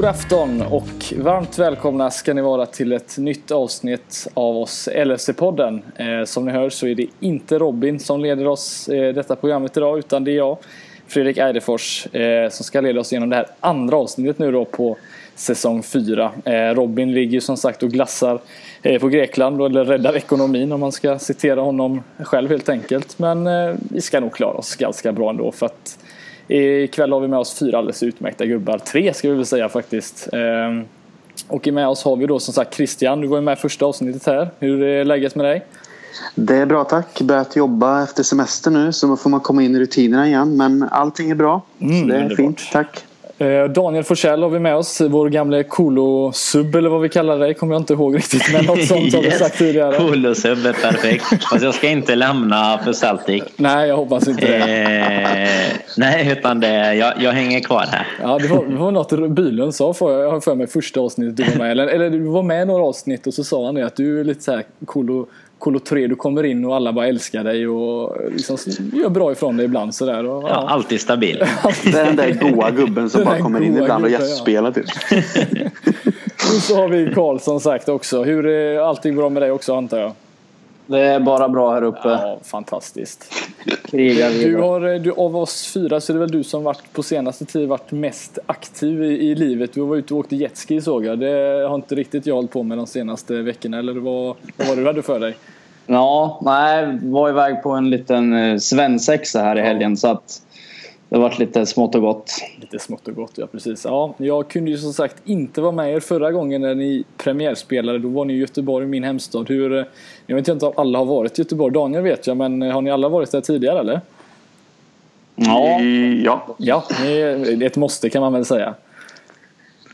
God afton och varmt välkomna ska ni vara till ett nytt avsnitt av oss LFC-podden. Eh, som ni hör så är det inte Robin som leder oss eh, detta programmet idag utan det är jag, Fredrik Eidefors, eh, som ska leda oss genom det här andra avsnittet nu då på säsong 4. Eh, Robin ligger som sagt och glassar eh, på Grekland, eller räddar ekonomin om man ska citera honom själv helt enkelt. Men eh, vi ska nog klara oss ganska bra ändå för att Ikväll har vi med oss fyra alldeles utmärkta gubbar. Tre ska vi väl säga faktiskt. Ehm, och med oss har vi då som sagt Christian. Du var ju med första avsnittet här. Hur är läget med dig? Det är bra tack. Börjat jobba efter semester nu så får man komma in i rutinerna igen. Men allting är bra. Mm, så det är underbart. fint. Tack. Eh, Daniel Forsell har vi med oss, vår gamle Kolo-sub eller vad vi kallar dig, kommer jag inte ihåg riktigt. Men något sånt har vi sagt tidigare. Kolo-sub är perfekt. Fast jag ska inte lämna för Celtic. Nej, jag hoppas inte det. Eh, nej, utan det, jag, jag hänger kvar här. Ja, det var, det var något Bylund sa, för, jag har för mig första avsnittet du var med. Eller, eller du var med i några avsnitt och så sa han det att du är lite så här Kolo Kolo 3, du kommer in och alla bara älskar dig och liksom gör bra ifrån dig ibland sådär. Och, ja. ja. alltid stabil. det är den där goa gubben som bara kommer in ibland och gästspelar typ. och så har vi Karl som sagt också. Hur är allting bra med dig också antar jag? Det är bara bra här uppe. Ja, fantastiskt. Du har, du, av oss fyra så är det väl du som varit på senaste tid varit mest aktiv i, i livet. Du var ute och åkte jetski såg jag. Det har inte riktigt jag hållit på med de senaste veckorna. Eller vad, vad var det du hade för dig? Ja, nej, var iväg på en liten eh, svensexa här i helgen. Ja. Så att det har varit lite smått och gott. Lite smått och gott, ja precis. Ja, jag kunde ju som sagt inte vara med er förra gången när ni premiärspelade. Då var ni i Göteborg, min hemstad. Hur, eh, jag vet inte om alla har varit i Göteborg. Daniel vet jag, men har ni alla varit där tidigare eller? Ja. Ja, ja det är ett måste kan man väl säga.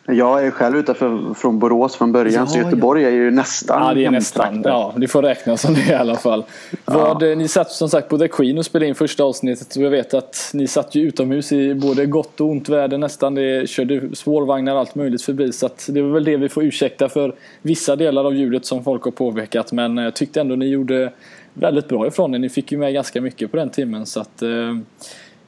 Jag är själv utanför från Borås från början ja, så Göteborg ja. är ju nästan Ja, det är nästan. Ja, det får räknas som det i alla fall. Ja. Vad, eh, ni satt som sagt på The Queen och spelade in första avsnittet och jag vet att ni satt ju utomhus i både gott och ont väder nästan. Det körde spårvagnar och allt möjligt förbi så att det var väl det vi får ursäkta för vissa delar av ljudet som folk har påpekat men jag tyckte ändå ni gjorde väldigt bra ifrån er. Ni fick ju med ganska mycket på den timmen så att eh,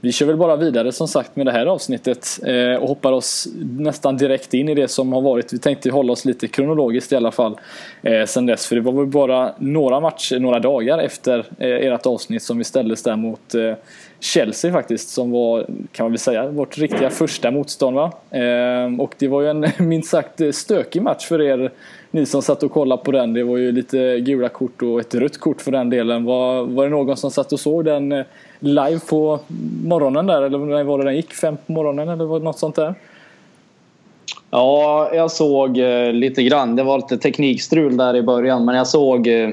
vi kör väl bara vidare som sagt med det här avsnittet eh, och hoppar oss nästan direkt in i det som har varit. Vi tänkte hålla oss lite kronologiskt i alla fall eh, sen dess. För det var väl bara några matcher, några dagar efter eh, ert avsnitt som vi ställdes där mot eh, Chelsea faktiskt. Som var, kan man väl säga, vårt riktiga första motstånd. Va? Eh, och det var ju en minst sagt stökig match för er ni som satt och kollade på den. Det var ju lite gula kort och ett rött kort för den delen. Var, var det någon som satt och såg den eh, live på morgonen där? Eller när var det den gick? Fem på morgonen eller något sånt där? Ja, jag såg eh, lite grann. Det var lite teknikstrul där i början men jag såg eh,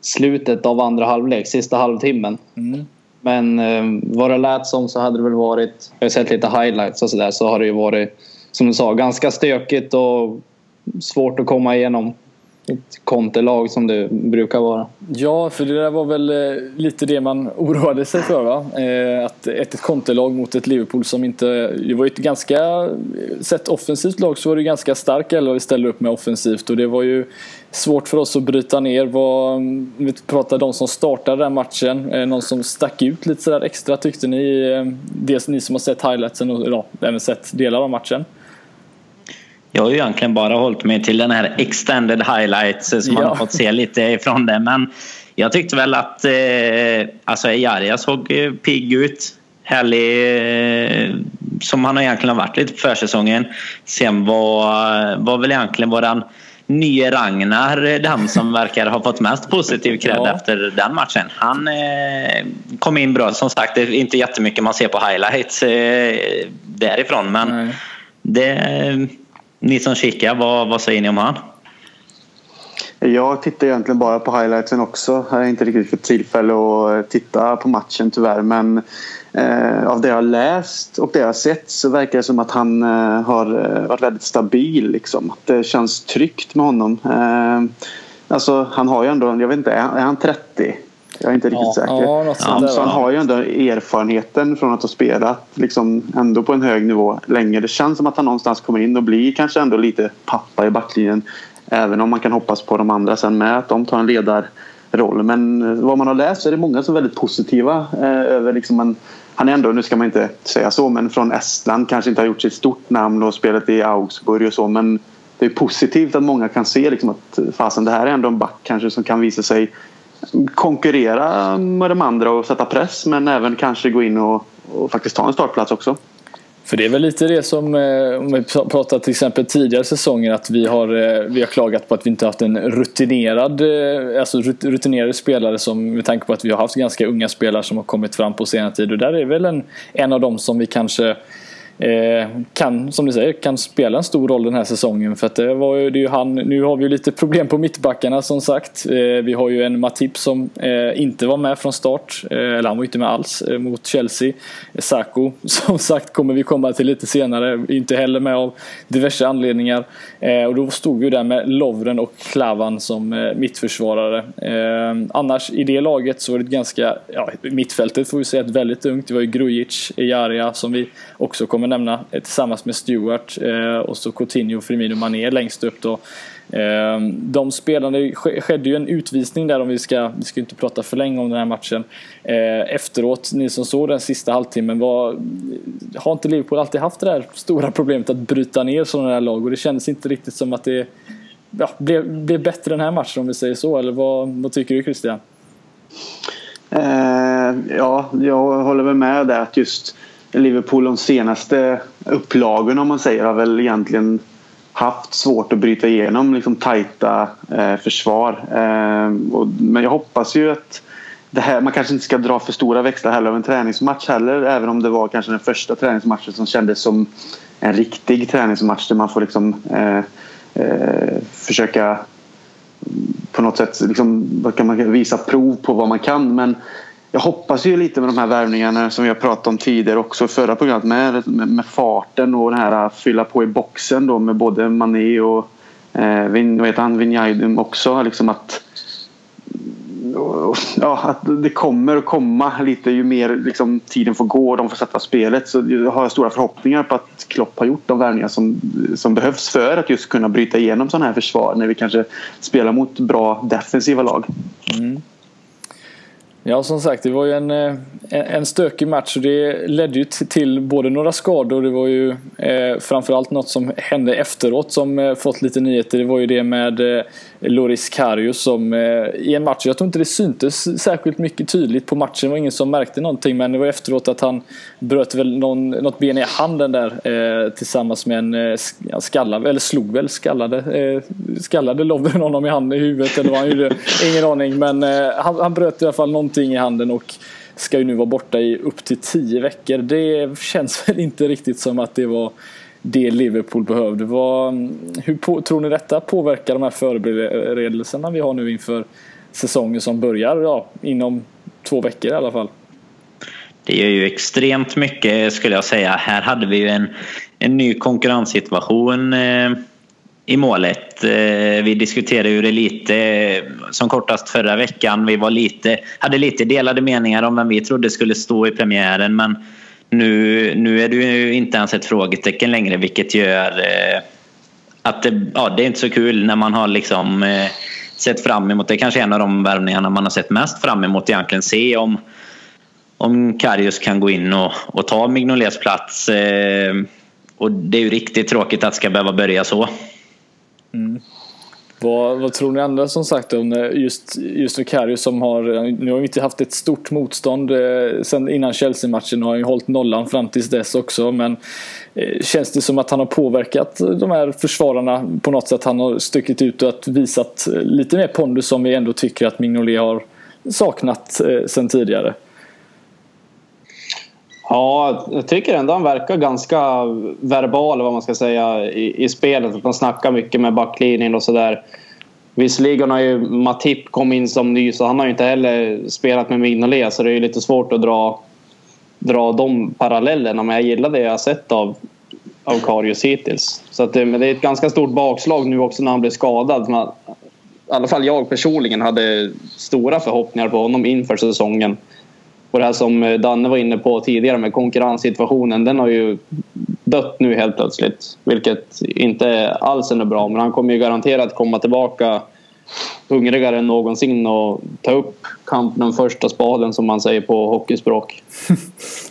slutet av andra halvlek, sista halvtimmen. Mm. Men eh, vad det lät som så hade det väl varit, jag har sett lite highlights och sådär, så har det ju varit som du sa ganska stökigt och svårt att komma igenom ett kontelag som det brukar vara. Ja, för det där var väl eh, lite det man oroade sig för va? Eh, att ett kontelag mot ett Liverpool som inte... Det var ju ett ganska... Eh, sett offensivt lag så var det ganska stark elva vi ställde upp med offensivt och det var ju svårt för oss att bryta ner. Var, mm, vi pratar de som startade den matchen. Någon som stack ut lite sådär extra tyckte ni? Dels ni som har sett highlightsen och ja, även sett delar av matchen. Jag har ju egentligen bara hållit mig till den här extended highlights som ja. man har fått se lite ifrån det. Men jag tyckte väl att eh, alltså Ejaria såg eh, pigg ut. Härlig, eh, som han egentligen har varit lite på försäsongen. Sen var, var väl egentligen våran nye Ragnar den som verkar ha fått mest positiv cred ja. efter den matchen. Han eh, kom in bra. Som sagt, det är inte jättemycket man ser på highlights eh, därifrån. Men Nej. det ni som kikar, vad, vad säger ni om han? Jag tittar egentligen bara på highlightsen också. Jag har inte riktigt fått tillfälle att titta på matchen tyvärr. Men eh, av det jag har läst och det jag har sett så verkar det som att han eh, har eh, varit väldigt stabil. Liksom. Att det känns tryggt med honom. Eh, alltså, han har ju ändå, jag vet inte, är han 30? Jag är inte riktigt ja, säker. Ja, ja, så han har ju ändå erfarenheten från att ha spelat liksom ändå på en hög nivå länge. Det känns som att han någonstans kommer in och blir kanske ändå lite pappa i backlinjen. Även om man kan hoppas på de andra sen med att de tar en ledarroll roll. Men vad man har läst så är det många som är väldigt positiva över liksom en han är ändå, nu ska man inte säga så, men från Estland kanske inte har gjort sitt stort namn och spelat i Augsburg och så men det är positivt att många kan se liksom att fasen det här är ändå en back kanske som kan visa sig konkurrera med de andra och sätta press men även kanske gå in och, och faktiskt ta en startplats också. För det är väl lite det som, eh, om vi pratar till exempel tidigare säsonger, att vi har, eh, vi har klagat på att vi inte haft en rutinerad, eh, alltså rutinerade spelare som, med tanke på att vi har haft ganska unga spelare som har kommit fram på senare tid. Och där är väl en, en av dem som vi kanske Eh, kan, som du säger, kan spela en stor roll den här säsongen. För att det var ju, det är ju han, nu har vi ju lite problem på mittbackarna som sagt. Eh, vi har ju en Matip som eh, inte var med från start. Eh, eller han var inte med alls eh, mot Chelsea. Saku som sagt kommer vi komma till lite senare. Inte heller med av diverse anledningar. och då stod vi där med Lovren och Klavan som mittförsvarare. annars i det laget så var det ett ganska, ja mittfältet får vi säga ett väldigt ungt. Det var ju Grujic, Ejaria som vi också kommer nämna eh, tillsammans med Stewart eh, och så Coutinho, Firmino, Mané längst upp då. Eh, de spelarna, det skedde ju en utvisning där om vi ska, vi ska inte prata för länge om den här matchen. Efteråt, ni som såg den sista halvtimmen, var, har inte Liverpool alltid haft det där stora problemet att bryta ner sådana här lag och det kändes inte riktigt som att det ja, blev, blev bättre den här matchen om vi säger så, eller vad, vad tycker du Christian? Eh, ja, jag håller väl med där att just Liverpool de senaste upplagorna om man säger har väl egentligen haft svårt att bryta igenom liksom tajta eh, försvar. Eh, och, men jag hoppas ju att det här, man kanske inte ska dra för stora växlar heller av en träningsmatch heller även om det var kanske den första träningsmatchen som kändes som en riktig träningsmatch där man får liksom eh, eh försöka på något sätt liksom, kan man visa prov på vad man kan men jag hoppas ju lite med de här värvningarna som vi har pratat om tidigare också i förra programmet med, med, med farten och den här äh, fylla på i boxen då med både Mané och eh, Vin, vad heter han, Vinjaidum också. Liksom att, ja, att det kommer att komma lite ju mer liksom, tiden får gå och de får sätta spelet. Så jag har stora förhoppningar på att Klopp har gjort de värvningar som, som behövs för att just kunna bryta igenom sådana här försvar när vi kanske spelar mot bra defensiva lag. Mm. Ja, som sagt, det var ju en, eh, en stökig match och det ledde ju till både några skador. Det var ju eh, framförallt något som hände efteråt som eh, fått lite nyheter. Det var ju det med eh, Loris Karius som eh, i en match, jag tror inte det syntes särskilt mycket tydligt på matchen. Det var ingen som märkte någonting men det var efteråt att han bröt väl någon, något ben i handen där eh, tillsammans med en eh, skallad, eller slog väl skallade, eh, skallade Lovren honom i handen i huvudet eller vad han gjorde. Ingen aning men eh, han, han bröt i alla fall någonting i handen och ska ju nu vara borta i upp till tio veckor. Det känns väl inte riktigt som att det var det Liverpool behövde. Vad, hur på, tror ni detta påverkar de här förberedelserna vi har nu inför säsongen som börjar ja, inom två veckor i alla fall? Det gör ju extremt mycket skulle jag säga. Här hade vi ju en, en ny konkurrenssituation eh, i målet. Eh, vi diskuterade ju det lite eh, som kortast förra veckan. Vi var lite, hade lite delade meningar om vem vi trodde skulle stå i premiären men nu, nu är det ju inte ens ett frågetecken längre vilket gör eh, att det, ja, det är inte så kul när man har liksom eh, sett fram emot, det är kanske en av de värvningarna man har sett mest fram emot egentligen se om om Karius kan gå in och, och ta Mignolets plats. Eh, och det är ju riktigt tråkigt att det ska behöva börja så. Mm. Vad, vad, tror ni andra som sagt om eh, just, just Vicarius som har, eh, nu har vi inte haft ett stort motstånd eh, sen innan Chelsea-matchen och har ju hållit nollan fram tills dess också men eh, känns det som att han har påverkat de här försvararna på något sätt? Han har stuckit ut och att visat eh, lite mer pondus som vi ändå tycker att Mignolet har saknat eh, sen tidigare. Ja, jag tycker ändå han verkar ganska verbal vad man ska säga i, i spelet. Att han snackar mycket med backlinjen och sådär. Visserligen har ju Matip kommit in som ny så han har ju inte heller spelat med Mignolet så det är ju lite svårt att dra, dra de parallellerna. Men jag gillar det jag har sett av, av Karius hittills. Så att, men det är ett ganska stort bakslag nu också när han blev skadad. Man, I alla fall jag personligen hade stora förhoppningar på honom inför säsongen. Och det här som eh, Danne var inne på tidigare med konkurrenssituationen, den har ju dött nu helt plötsligt. Vilket inte alls är bra, men han kommer ju garanterat komma tillbaka hungrigare än någonsin och ta upp kampen om första spaden som man säger på hockeyspråk.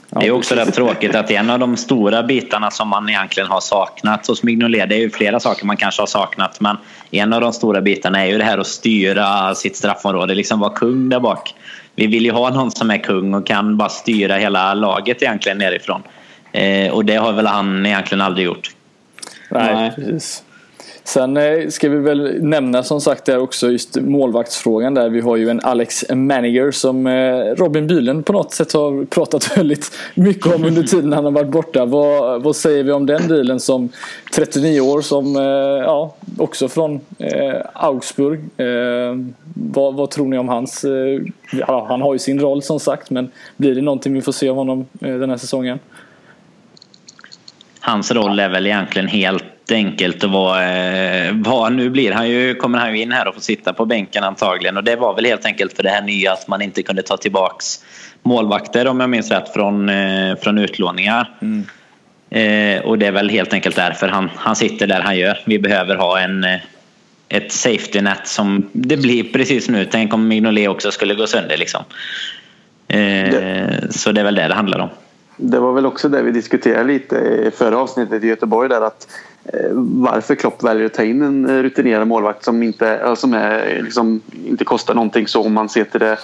Det är också rätt tråkigt att en av de stora bitarna som man egentligen har saknat hos Mignolet, det är ju flera saker man kanske har saknat, men en av de stora bitarna är ju det här att styra sitt straffområde, liksom vara kung där bak. Vi vill ju ha någon som är kung och kan bara styra hela laget egentligen nerifrån. Eh, och det har väl han egentligen aldrig gjort. Nej, Nej. precis. Sen eh, ska vi väl nämna som sagt där också just målvaktsfrågan där. Vi har ju en Alex Maniger som eh, Robin Bylund på något sätt har pratat väldigt mycket om under tiden han har varit borta. Vad, vad säger vi om den dealen som 39 år som eh, ja, också från Augsburg. Vad, vad, tror ni om hans... Ja, han har ju sin roll som sagt men blir det någonting vi får se av honom den här säsongen? Hans roll är väl egentligen helt enkelt att vara, vad nu blir han ju, kommer han ju in här och får sitta på bänken antagligen och det var väl helt enkelt för det här nya att man inte kunde ta tillbaks målvakter om jag minns rätt från, eh, från utlåningar. Mm. Eh, och det är väl helt enkelt därför han, han sitter där han gör. Vi behöver ha en, eh, ett safety net som det blir precis nu. Tänk om Mignolet också skulle gå sönder liksom. Eh, det. Så det är väl det det handlar om. Det var väl också det vi diskuterade lite i förra avsnittet i Göteborg där att eh, varför Klopp väljer att ta in en eh, rutinerad målvakt som inte, eh, som är, liksom, inte kostar någonting så om man ser till, det,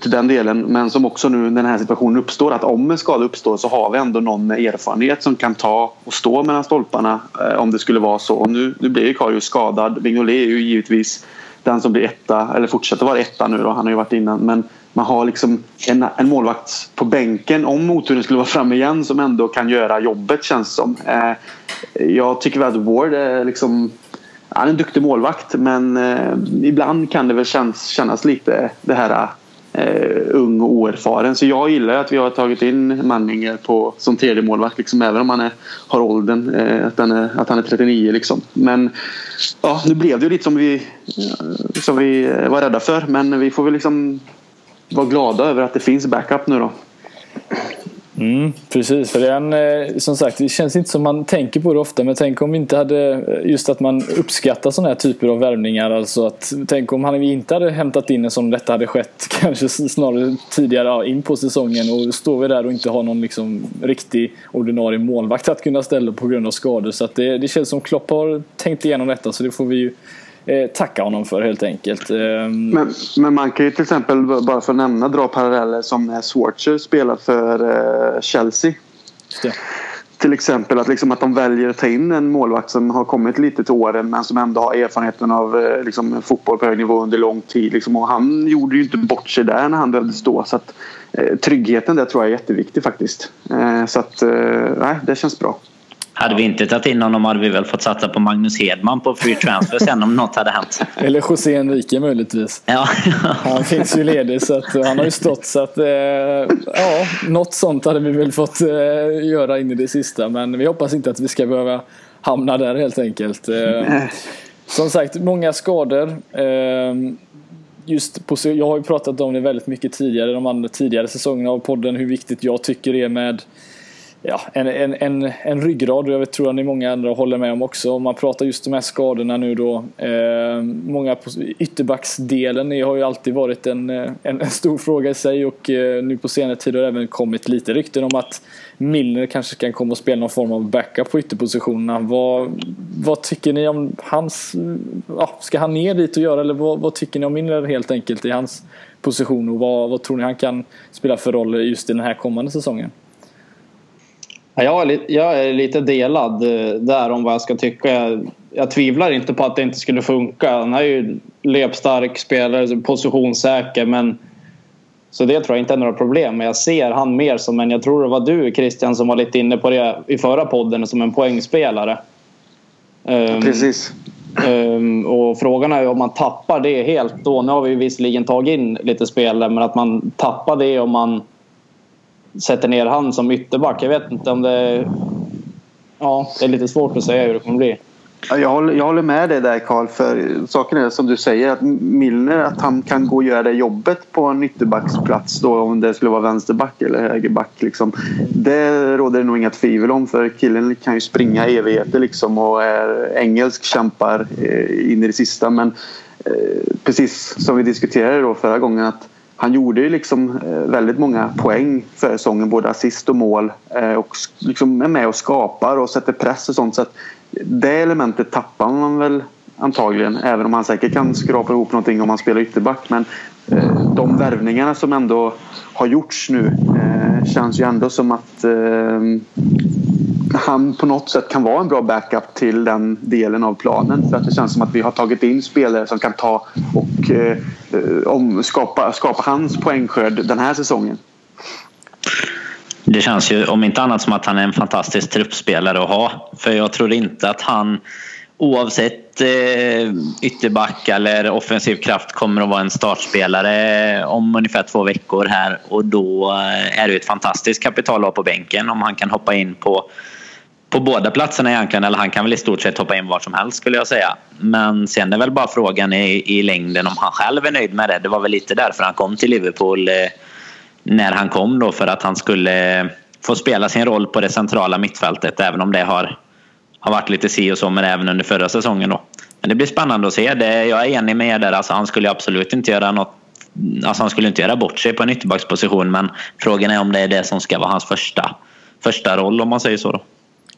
till, den delen. Men som också nu när den här situationen uppstår att om en skada uppstår så har vi ändå någon med erfarenhet som kan ta och stå mellan stolparna eh, om det skulle vara så. Och nu, nu blir ju Karius skadad. Vignolet är ju givetvis den som blir etta eller fortsätter vara etta nu då. Han har ju varit innan. Men man har liksom en, en målvakt på bänken om motorn skulle vara framme igen som ändå kan göra jobbet känns som. Eh, jag tycker väl att Ward är liksom han är en duktig målvakt men eh, ibland kan det väl kännas, kännas lite det här eh, ung och oerfaren. Så jag gillar att vi har tagit in Manninger på, som tredje målvakt liksom, även om han är, har åldern eh, att, är, att han är 39 liksom. Men ja, nu blev det ju lite som vi, som vi eh, var rädda för men vi får väl liksom vara glada över att det finns backup nu då. Mm, precis, för det är en, eh, som sagt det känns inte som man tänker på det ofta men tänk om vi inte hade eh, just att man uppskattar sådana här typer av värvningar. Alltså att, tänk om han inte hade hämtat in en som detta hade skett kanske snarare tidigare ja, in på säsongen och står vi där och inte har någon liksom riktig ordinarie målvakt att kunna ställa på grund av skador. Så att det, det känns som Klopp har tänkt igenom detta så det får vi ju eh, tacka honom för helt enkelt. Eh, men, men, man kan ju till exempel, bara för att nämna, dra paralleller som när Swartzer spelar för eh, Chelsea. Till exempel att, liksom att de väljer att ta in en målvakt som har kommit lite till åren men som ändå har erfarenheten av eh, liksom, fotboll på hög nivå under lång tid. Liksom. Och han gjorde ju inte bort sig där när han behövde stå. Så att, eh, tryggheten där tror jag är jätteviktig faktiskt. Eh, så att, eh, det känns bra. Hade vi inte tagit in honom hade vi väl fått satsa på Magnus Hedman på free transfer sen om något hade hänt. Eller José Enrique möjligtvis. Ja. han finns ju ledig så att han har ju stått så att eh, ja, något sånt hade vi väl fått eh, göra in i det sista. Men vi hoppas inte att vi ska behöva hamna där helt enkelt. Eh, som sagt, många skador. Eh, just på, jag har ju pratat om det väldigt mycket tidigare, de andra tidigare säsongerna av podden, hur viktigt jag tycker det är med ja, en, en, en, en ryggrad och jag vet, tror att ni många andra håller med om också. Om man pratar just de här skadorna nu då. Eh, många på ytterbacksdelen har ju alltid varit en, eh, en, en, stor fråga i sig och eh, nu på senare tid har det även kommit lite rykten om att Milner kanske kan komma och spela någon form av backup på ytterpositionerna. Vad, vad tycker ni om hans... Ja, ska han ner dit och göra eller vad, vad tycker ni om Milner helt enkelt i hans position och vad, vad tror ni han kan spela för roll just i den här kommande säsongen? Jag är, lite, jag är lite delad eh, där om vad jag ska tycka. Jag, jag tvivlar inte på att det inte skulle funka. Han är ju löpstark spelare, positionssäker. Men, så det tror jag inte är några problem. Men jag ser han mer som en, jag tror det var du Christian som var lite inne på det i förra podden, som en poängspelare. Um, Precis. Um, och frågan är om man tappar det helt då. Nu har vi visserligen tagit in lite spelare men att man tappar det om man sätter ner han som ytterback. Jag vet inte om det... Ja, det är lite svårt att säga hur det kommer bli. Jag håller, jag håller med dig där Karl. För saken är som du säger att Milner att han kan gå och göra det jobbet på en ytterbacksplats då om det skulle vara vänsterback eller högerback. Liksom. Det råder det nog inga tvivel om för killen kan ju springa evigheter liksom och är engelsk kämpar eh, in i det sista. Men eh, precis som vi diskuterade då förra gången att han gjorde ju liksom eh, väldigt många poäng för säsongen, både assist och mål eh, och liksom är med och skapar och sätter press och sånt. Så att det elementet tappar man väl antagligen, även om han säkert kan skrapa ihop någonting om han spelar ytterback. Men eh, de värvningarna som ändå har gjorts nu känns ju ändå som att han på något sätt kan vara en bra backup till den delen av planen. För att det känns som att vi har tagit in spelare som kan ta och eh, om, skapa, skapa hans poängskörd den här säsongen. Det känns ju om inte annat som att han är en fantastisk truppspelare att ha. För jag tror inte att han oavsett eh, ytterback eller offensiv kraft kommer att vara en startspelare om ungefär två veckor här och då eh, är det ett fantastiskt kapital att ha på bänken om han kan hoppa in på på båda platserna egentligen, eller han kan väl i stort sett hoppa in var som helst skulle jag säga. Men sen är väl bara frågan i, i längden om han själv är nöjd med det. Det var väl lite därför han kom till Liverpool eh, när han kom då för att han skulle eh, få spela sin roll på det centrala mittfältet även om det har har varit lite si och så med det även under förra säsongen. Då. Men det blir spännande att se. Det, jag är enig med er där. Alltså, han skulle absolut inte göra något Alltså han skulle inte göra bort sig på en ytterbacksposition men frågan är om det är det som ska vara hans första, första roll om man säger så. Då.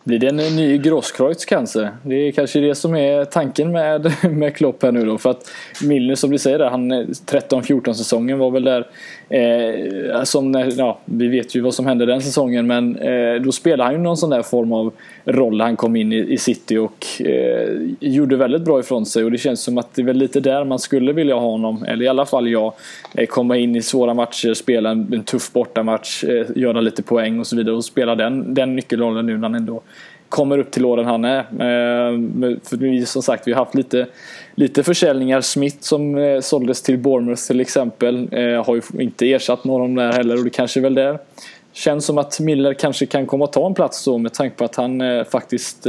Blir det en ny Grosskreutz kanske? Det är kanske det som är tanken med, med Klopp här nu då. För att Milner som du säger där, han 13-14 säsongen var väl där eh, som när, ja, vi vet ju vad som hände den säsongen men eh, då spelade han ju någon sån där form av roll. Han kom in i, i City och eh, gjorde väldigt bra ifrån sig och det känns som att det är väl lite där man skulle vilja ha honom. Eller i alla fall jag. Eh, komma in i svåra matcher, spela en, en tuff bortamatch, eh, göra lite poäng och så vidare och spela den, den nyckelrollen nu när han ändå kommer upp till åren han är. Eh, för vi, som sagt, vi har haft lite, lite försäljningar. Smith som eh, såldes till Bournemouth till exempel eh, har ju inte ersatt någon där heller och det kanske är väl där. Känns som att Miller kanske kan komma och ta en plats då med tanke på att han faktiskt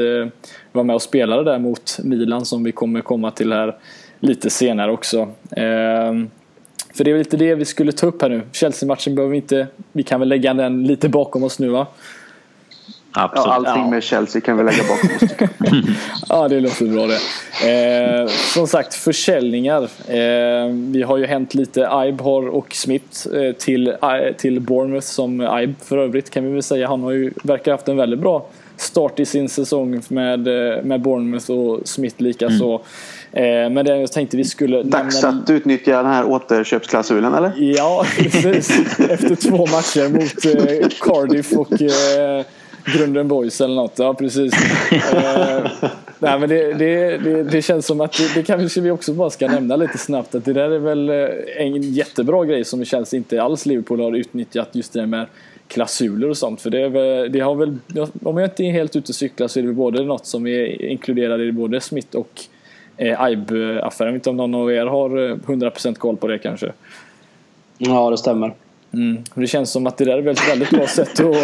var med och spelade där mot Milan som vi kommer komma till här lite senare också. För det är lite det vi skulle ta upp här nu. Chelsea-matchen behöver vi inte... Vi kan väl lägga den lite bakom oss nu va? Absolut. Ja, allting ja. med Chelsea kan vi lägga bakom oss. ja, det låter bra det. Eh, som sagt, försäljningar. Eh, vi har ju hänt lite. Ibe har och Smith eh, till, eh, till Bournemouth som Ibe för övrigt kan vi väl säga. Han har ju, verkar ha haft en väldigt bra start i sin säsong med, eh, med Bournemouth och Smith likaså. Mm. Eh, men det jag tänkte vi skulle... Dags nämna... att utnyttja den här återköpsklausulen eller? Ja, precis. Efter två matcher mot Cardiff och Grunden Boys eller något. Ja, precis. eh, nej, men det, det, det, det, känns som att det, det kanske vi också bara ska nämna lite snabbt. Att det där är väl eh, en jättebra grej som det känns inte alls Liverpool har utnyttjat just det med klausuler och sånt. För det, väl, det har väl, om jag inte är helt ute och cyklar så är det både något som är inkluderat i både Smith och eh, Ibe-affären. Jag vet inte om någon av er har eh, 100% koll på det kanske? Ja, det stämmer. Mm. Det känns som att det där är ett väldigt bra sätt att...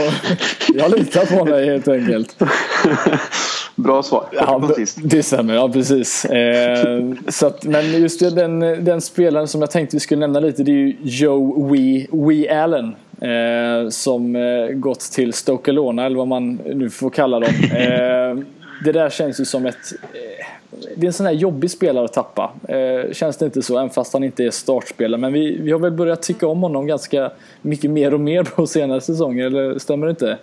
Jag litar på dig helt enkelt. Bra svar. Ja, det stämmer, ja precis. Eh, så att, men just det, den, den spelaren som jag tänkte vi skulle nämna lite det är ju Joe Wee, Wee Allen. Eh, som eh, gått till Stoke Alona eller vad man nu får kalla dem. Eh, det där känns ju som ett eh, det är en sån här jobbig spelare att tappa. Eh, känns det inte så, även fast han inte är startspelare. Men vi, vi har väl börjat tycka om honom ganska mycket mer och mer på senare säsonger, eller stämmer det inte?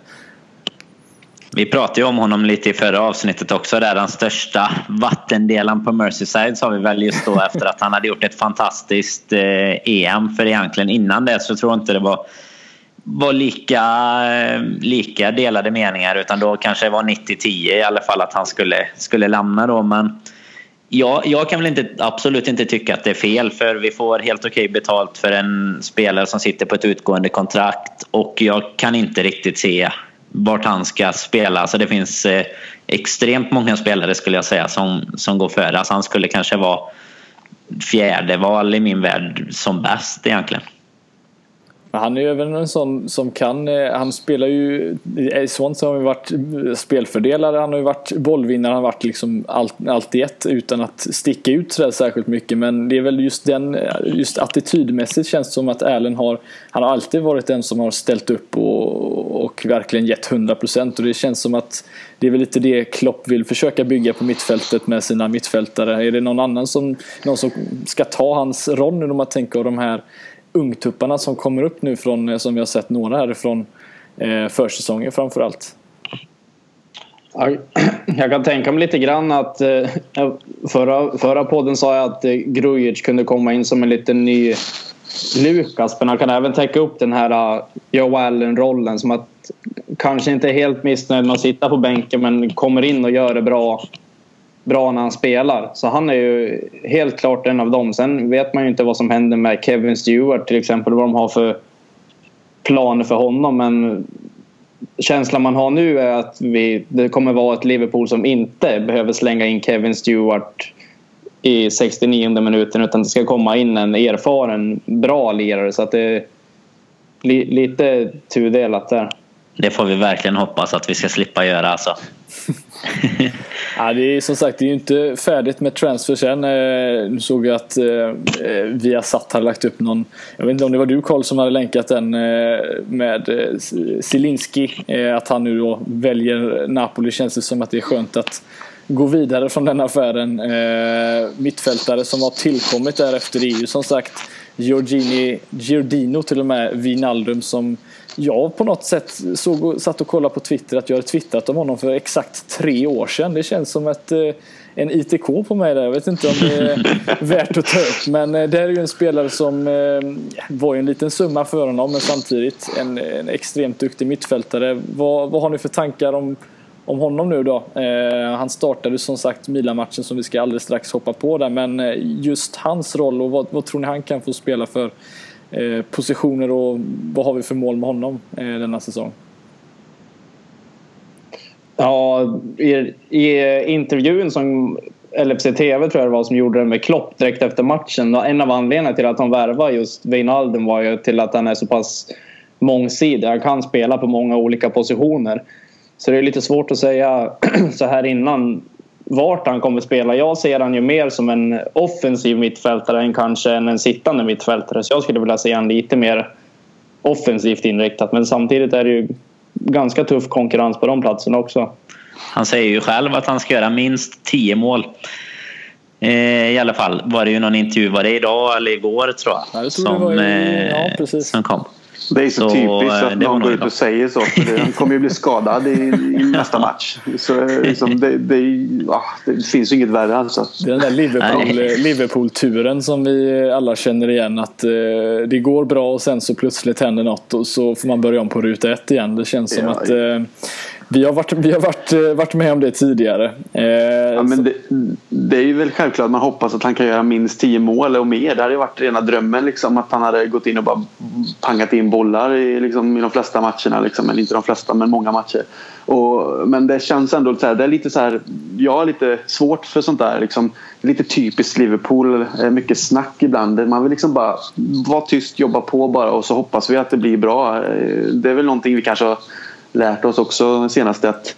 Vi pratade ju om honom lite i förra avsnittet också. Där den största vattendelaren på Merseyside sa vi väl just då efter att han hade gjort ett fantastiskt eh, EM. För egentligen innan det så tror jag inte det var var lika, lika delade meningar utan då kanske det var 90-10 i alla fall att han skulle, skulle lämna då. Men jag, jag kan väl inte, absolut inte tycka att det är fel för vi får helt okej betalt för en spelare som sitter på ett utgående kontrakt och jag kan inte riktigt se vart han ska spela. så det finns eh, extremt många spelare skulle jag säga som, som går före. Alltså han skulle kanske vara fjärde val i min värld som bäst egentligen. Han är ju även en sån som kan, eh, han spelar ju, i Swansea har han ju varit spelfördelare, han har ju varit bollvinnare, han har varit liksom allt, allt i ett utan att sticka ut sådär särskilt mycket. Men det är väl just den, eh, just attitydmässigt känns det som att Allen har, han har alltid varit den som har ställt upp och, och verkligen gett 100% och det känns som att det är väl lite det Klopp vill försöka bygga på mittfältet med sina mittfältare. Är det någon annan som, någon som ska ta hans roll nu när man tänker på de här ungtupparna som kommer upp nu från, som vi har sett några härifrån eh, försäsongen framförallt? Jag kan tänka mig lite grann att eh, förra, förra podden sa jag att eh, Grujic kunde komma in som en liten ny Lukas men han kan även täcka upp den här eh, Joe Allen-rollen som att kanske inte är helt missnöjd med att sitta på bänken men kommer in och gör det bra, bra när han spelar. Så han är ju helt klart en av dem. Sen vet man ju inte vad som händer med Kevin Stewart till exempel, vad de har för planer för honom men känslan man har nu är att vi, det kommer vara ett Liverpool som inte behöver slänga in Kevin Stewart i 69 minuten utan det ska komma in en erfaren bra lirare så att det är li, lite tudelat där. Det får vi verkligen hoppas att vi ska slippa göra alltså. ja, det är som sagt det är ju inte färdigt med transfers än. Eh, nu såg jag att eh, eh, vi har satt hade lagt upp någon, jag vet inte om det var du Karl som hade länkat den med Zielinski. Att han nu då väljer Napoli. Känns det som att det är skönt att gå vidare från den affären. Mittfältare som har tillkommit därefter är ju som sagt Giorgini, Giordino till och med, Vinaldum som jag på något sätt såg, satt och kollade på Twitter att jag hade twittrat om honom för exakt tre år sedan. Det känns som ett, eh, en ITK på mig där. Jag vet inte om det är värt att ta upp. Men eh, det är ju en spelare som eh, var en liten summa för honom men samtidigt en, en extremt duktig mittfältare. Vad, vad har ni för tankar om om honom nu då. Eh, han startade som sagt Milan-matchen som vi ska alldeles strax hoppa på där. Men just hans roll och vad, vad tror ni han kan få spela för Eh, positioner och vad har vi för mål med honom eh, denna säsong? Ja, i, i intervjun som LFC TV tror jag det var som gjorde det med Klopp direkt efter matchen. En av anledningarna till att han värvade just Wijnaldum var ju till att han är så pass mångsidig. Han kan spela på många olika positioner. Så det är lite svårt att säga så här innan vart han kommer spela. Jag ser han ju mer som en offensiv mittfältare än kanske en sittande mittfältare. Så jag skulle vilja se han lite mer offensivt inriktat. Men samtidigt är det ju ganska tuff konkurrens på de platserna också. Han säger ju själv att han ska göra minst 10 mål. Eh, I alla fall var det ju någon intervju, var det idag eller igår tror jag? Ja, jag tror som, det var i, ja, eh, precis. som kom. Det är så, så typiskt att eh, någon går ut och säger så. För han kommer ju bli skadad i, i nästa match. Så liksom, det, det, ja, det finns ju inget värre alltså. Det är den där Liverpool, Liverpool-turen som vi alla känner igen. Att eh, det går bra och sen så plötsligt händer något och så får man börja om på ruta ett igen. Det känns som ja, att eh, vi har varit, vi har varit, eh, varit med om det tidigare. Eh, ja, men det, det, är ju väl självklart att man hoppas att han kan göra minst 10 mål och mer. Det hade ju varit rena drömmen liksom, att han hade gått in och bara pangat in bollar i, liksom, i de flesta matcherna. Liksom. Eller inte de flesta, men många matcher. Och, men det känns ändå så här, det är lite så här, jag har lite svårt för sånt där. Liksom, lite typiskt Liverpool, mycket snack ibland. Man vill liksom bara vara tyst, jobba på bara och så hoppas vi att det blir bra. Eh, det är väl någonting vi kanske har lärt oss också senaste att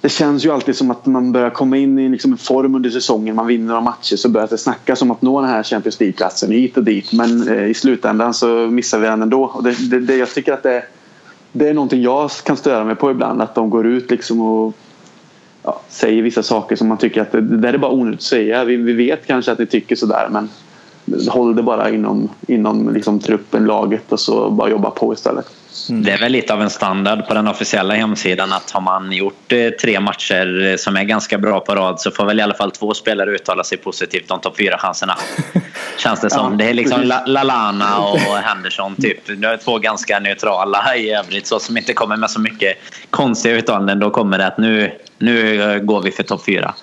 det känns ju alltid som att man börjar komma in i liksom en form under säsongen. Man vinner några matcher så börjar det snackas om att nå den här Champions League-platsen hit och dit. Men eh, i slutändan så missar vi den ändå. Och det, det, det, jag tycker att det, det är någonting jag kan störa mig på ibland. Att de går ut liksom och ja, säger vissa saker som man tycker att det, det är bara onödigt att säga. Vi, vi vet kanske att ni tycker sådär men håll det bara inom, inom liksom truppen, laget och så bara jobba på istället. Mm. Det är väl lite av en standard på den officiella hemsidan att har man gjort eh, tre matcher eh, som är ganska bra på rad så får väl i alla fall två spelare uttala sig positivt om topp fyra chanserna Känns det som. Ja, det är liksom Lalana och Henderson typ. Det är två ganska neutrala i övrigt så som inte kommer med så mycket konstiga uttalanden. Då kommer det att nu, nu går vi för topp fyra.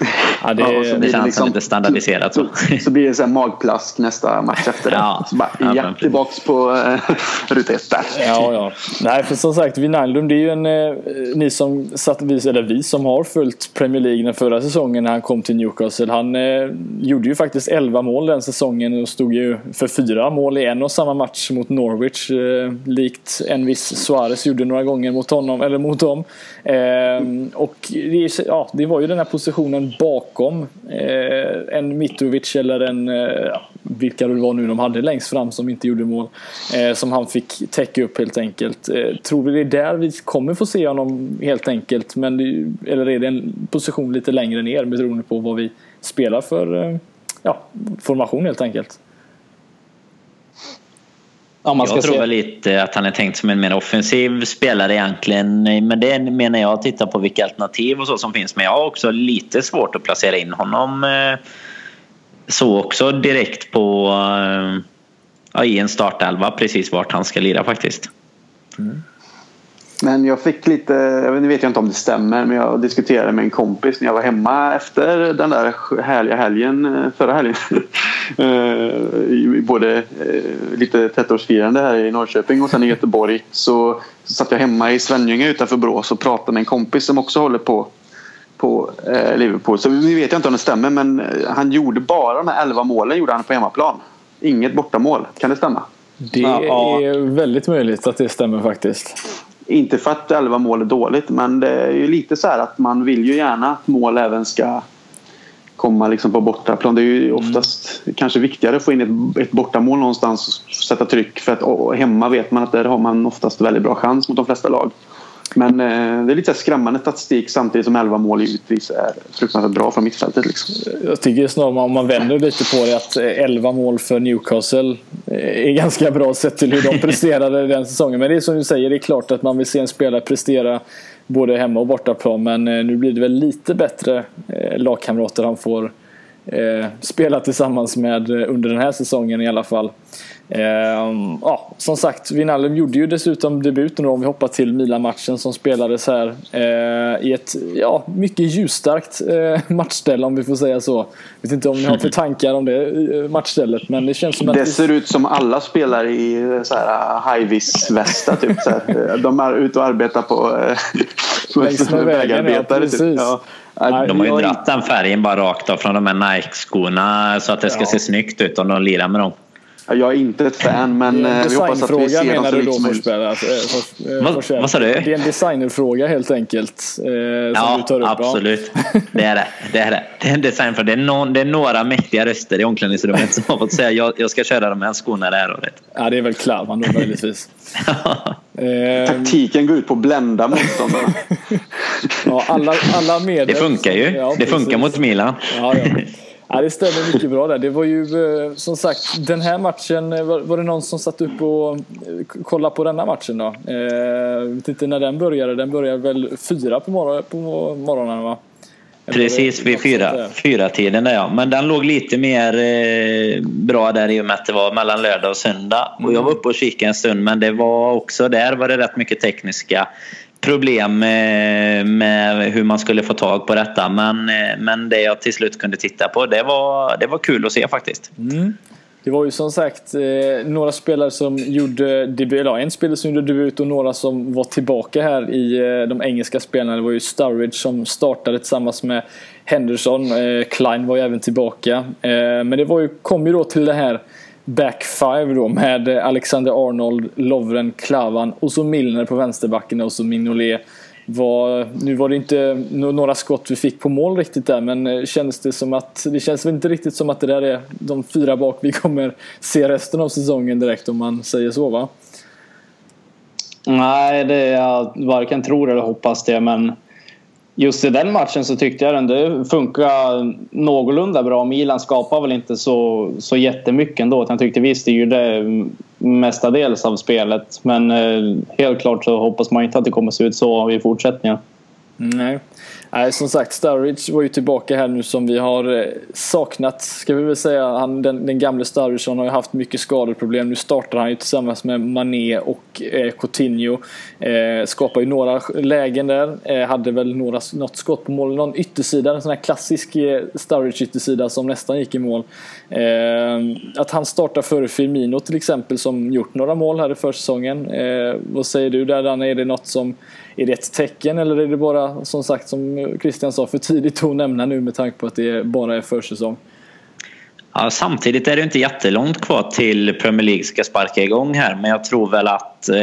Ja, det, ja, det, det känns liksom, lite standardiserat. Så. så blir det så magplask nästa match efter det. Ja, så bara, ja, ja, tillbaks på äh, ruta ett där. Ja, ja. Nej, för som sagt, Wijnaldum, det är ju en... Eh, ni som satt, eller vi som har följt Premier League den förra säsongen när han kom till Newcastle. Han eh, gjorde ju faktiskt 11 mål den säsongen och stod ju för fyra mål i en och samma match mot Norwich. Eh, likt en viss Suarez gjorde några gånger mot honom, eller mot dem. Eh, och det, ja, det var ju den här positionen bakom eh, en Mitrovic eller en eh, vilka det var nu de hade längst fram som inte gjorde mål. Eh, som han fick täcka upp helt enkelt. Eh, tror vi det är där vi kommer få se honom helt enkelt? Men det, eller är det en position lite längre ner beroende på vad vi spelar för eh, ja, formation helt enkelt? Ja, jag tror se. väl lite att han är tänkt som en mer offensiv spelare egentligen. Men det menar jag, titta på vilka alternativ och så som finns. Men jag har också lite svårt att placera in honom eh, så också direkt på eh, ja, i en startelva precis vart han ska lira faktiskt. Mm. Men jag fick lite, jag vet, vet jag inte om det stämmer, men jag diskuterade med en kompis när jag var hemma efter den där härliga helgen, eh, förra helgen. Eh, både eh, lite tättårsfirande här i Norrköping och sen i Göteborg. Så satt jag hemma i Svenljunga utanför Brås och pratade med en kompis som också håller på på Liverpool. Så vi vet inte om det stämmer men han gjorde bara de här 11 målen gjorde han på hemmaplan. Inget bortamål. Kan det stämma? Det är väldigt möjligt att det stämmer faktiskt. Inte för att 11 mål är dåligt men det är ju lite så här att man vill ju gärna att mål även ska komma liksom på bortaplan. Det är ju mm. oftast mm. kanske viktigare att få in ett, ett bortamål någonstans och sätta tryck för att hemma vet man att där har man oftast väldigt bra chans mot de flesta lag. Men eh, det är lite skrämmande statistik samtidigt som 11 mål givetvis är fruktansvärt bra från mittfältet. Liksom. Jag tycker snarare om man vänder lite på det att 11 mål för Newcastle är ganska bra sett till hur de presterade den säsongen. Men det är som du säger, det är klart att man vill se en spelare prestera både hemma och bortaplan. Men eh, nu blir det väl lite bättre eh, lagkamrater han får eh, spela tillsammans med under den här säsongen i alla fall. Eh, ja, som sagt, Wijnaldum gjorde ju dessutom debuten om vi hoppar till Milan-matchen som spelades här eh, i ett ja, mycket ljusstärkt eh, matchställ om vi får säga så. Jag vet inte om ni har för tankar om det eh, matchstället men det känns som att... Det ser ut som alla spelar i eh, så här high-vis-västar typ. Så här. De är ute och arbetar på, vägen, vägarbetare. Ja, typ. ja. De har ju dratt den färgen bara rakt av från de här Nike-skorna så att det ska ja. se snyggt ut om de lirar med dem. Jag är inte ett fan men eh, vi hoppas att vi ser dem så lite som möjligt. Vad, vad sa du? Det är en designerfråga helt enkelt. Eh, ja, absolut. det är det. Det är, det. det är en designfråga. Det är, någon, det är några mäktiga röster i omklädningsrummet som har fått säga jag, jag ska köra de här skorna det här året. Ja, det är väl Klavan då möjligtvis. eh, Taktiken går ut på att blända motståndarna. ja, alla, alla medel. Det funkar ju. Ja, det funkar mot Milan. Ja, ja. Ja, det stämmer mycket bra där. Det var ju eh, som sagt den här matchen. Eh, var, det någon som satt upp och eh, kollade på denna matchen då? Jag vet inte när den började. Den började väl fyra på, morgon, på morgonen va? Precis vid fyra, fyra tiden ja. Men den låg lite mer eh, bra där i och med att det var mellan lördag och söndag. Och jag var uppe och kikade en stund men det var också där var det rätt mycket tekniska problem eh, med hur man skulle få tag på detta. Men, eh, men det jag till slut kunde titta på, det var, det var kul att se faktiskt. Mm. Det var ju som sagt eh, några spelare som gjorde debut, eller en spelare som gjorde debut och några som var tillbaka här i de engelska spelarna. Det var ju Sturridge som startade tillsammans med Henderson. Klein var ju även tillbaka. men det var ju, kom ju då till det här back five då med Alexander Arnold, Lovren, Klavan och så Milner på vänsterbacken och så Mignolet. Var, nu var det inte några skott vi fick på mål riktigt där men eh, känns det som att det känns väl inte riktigt som att det där är de fyra bak vi kommer se resten av säsongen direkt om man säger så va? Nej, det jag varken tror eller hoppas det men just i den matchen så tyckte jag att det funkade någorlunda bra. Milan skapade väl inte så, så jättemycket ändå. Jag tyckte vi styrde mestadels av spelet. Men eh, helt klart så hoppas man inte att det kommer se ut så i fortsättningen. Nej. Nej, som sagt, Sturridge var ju tillbaka här nu som vi har eh, saknat, ska vi väl säga. Han, den, den gamle Sturridge har ju haft mycket skadeproblem. Nu startar han ju tillsammans med Mané och eh, Coutinho. Eh, skapar ju några lägen där. Eh, hade väl några, något skott på mål. Någon yttersida, en sån här klassisk eh, Sturridge yttersida som nästan gick i mål. Eh, att han startar före Firmino till exempel som gjort några mål här i försäsongen. Eh, vad säger du där Danne? Är det något som är det ett tecken eller är det bara som sagt som Christian sa för tidigt att nämna nu med tanke på att det bara är försäsong? Ja, samtidigt är det inte jättelångt kvar till Premier League ska sparka igång här men jag tror väl att eh,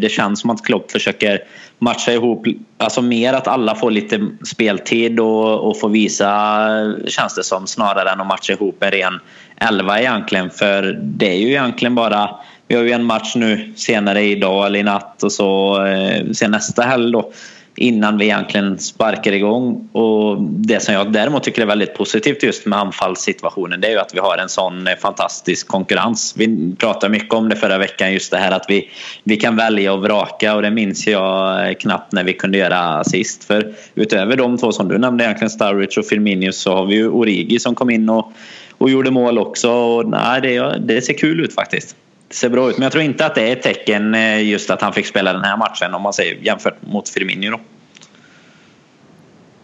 det känns som att Klopp försöker matcha ihop, alltså mer att alla får lite speltid och, och får visa känns det som snarare än att matcha ihop en ren elva egentligen för det är ju egentligen bara vi har ju en match nu senare idag eller i natt och så eh, sen nästa helg då innan vi egentligen sparkar igång. Och det som jag däremot tycker är väldigt positivt just med anfallssituationen det är ju att vi har en sån eh, fantastisk konkurrens. Vi pratade mycket om det förra veckan just det här att vi, vi kan välja och vraka och det minns jag eh, knappt när vi kunde göra sist. För utöver de två som du nämnde egentligen Sturridge och Firmino så har vi ju Origi som kom in och, och gjorde mål också. Och, nej, det, det ser kul ut faktiskt ser bra ut. Men jag tror inte att det är ett tecken eh, just att han fick spela den här matchen om man säger jämfört mot Firmino. Då.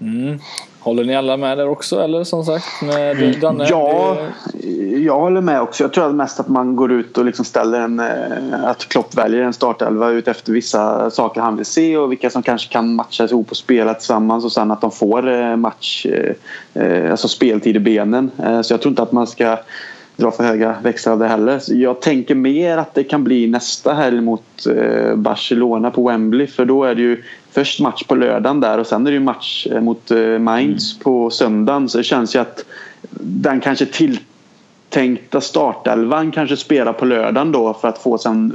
Mm. Håller ni alla med där också eller som sagt med mm. Danne? Ja, jag håller med också. Jag tror mest att man går ut och liksom ställer en... Eh, att Klopp väljer en startelva ut efter vissa saker han vill se och vilka som kanske kan matchas ihop och spela tillsammans och sen att de får eh, match... Alltså speltid i benen. Så jag tror inte att man ska dra för höga växlar av det heller. Jag tänker mer att det kan bli nästa helg mot eh, Barcelona på Wembley för då är det ju först match på lördagen där och sen är det ju match eh, mot eh, Mainz mm. på söndagen så det känns ju att den kanske tilltänkta startelvan kanske spelar på lördagen då för att få sen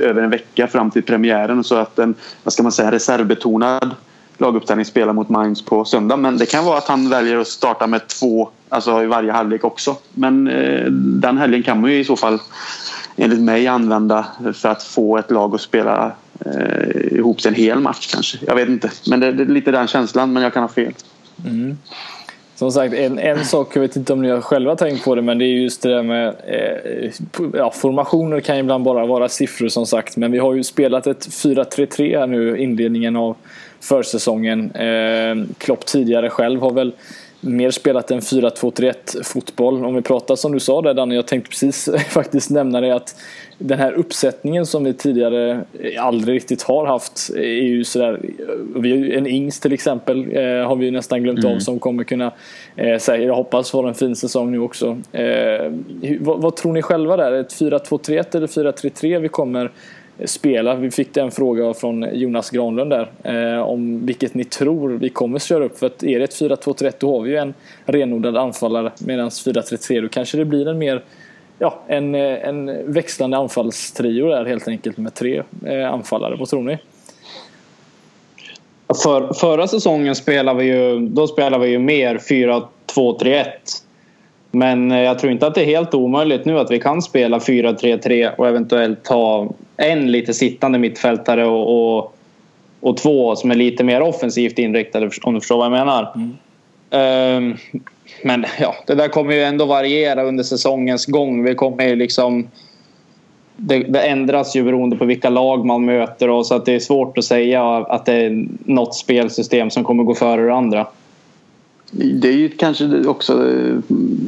över en vecka fram till premiären och så att en, vad ska man säga, reservbetonad laguppställning spelar mot Mainz på söndag. Men det kan vara att han väljer att starta med två alltså i varje halvlek också. Men eh, den helgen kan man ju i så fall enligt mig använda för att få ett lag att spela eh, ihop sig en hel match kanske. Jag vet inte. Men det, det är lite den känslan, men jag kan ha fel. Mm. Som sagt, en, en sak, jag vet inte om ni har själva tänkt på det, men det är just det där med eh, ja, formationer kan ibland bara vara siffror som sagt. Men vi har ju spelat ett 4-3-3 här nu inledningen av försäsongen. Eh, Klopp tidigare själv har väl mer spelat en 4-2-3-1 fotboll. Om vi pratar som du sa där Danne, jag tänkte precis faktiskt nämna det att den här uppsättningen som vi tidigare aldrig riktigt har haft är ju sådär, en Ings till exempel eh, har vi ju nästan glömt mm. av som kommer kunna, eh, säga, jag hoppas få en fin säsong nu också. Eh, vad, vad, tror ni själva där? Ett 4-2-3-1 eller 4-3-3 vi kommer spela. Vi fick en fråga från Jonas Granlund där eh, om vilket ni tror vi kommer köra upp. För att är det ett 4-2-3-1 då har vi ju en renodlad anfallare medan 4-3-3 då kanske det blir en mer ja, en, eh, en växlande anfallstrio där helt enkelt med tre eh, anfallare. Vad tror ni? För, förra säsongen spelade vi ju, då spelade vi ju mer 4-2-3-1. Men eh, jag tror inte att det är helt omöjligt nu att vi kan spela 4-3-3 och eventuellt ha en lite sittande mittfältare och, och, och, två som är lite mer offensivt inriktade om du förstår vad jag menar. Mm. Um, men ja, det där kommer ju ändå variera under säsongens gång. Vi kommer ju liksom... Det, det, ändras ju beroende på vilka lag man möter och så att det är svårt att säga att det är något spelsystem som kommer gå före det andra. Det är ju kanske också eh,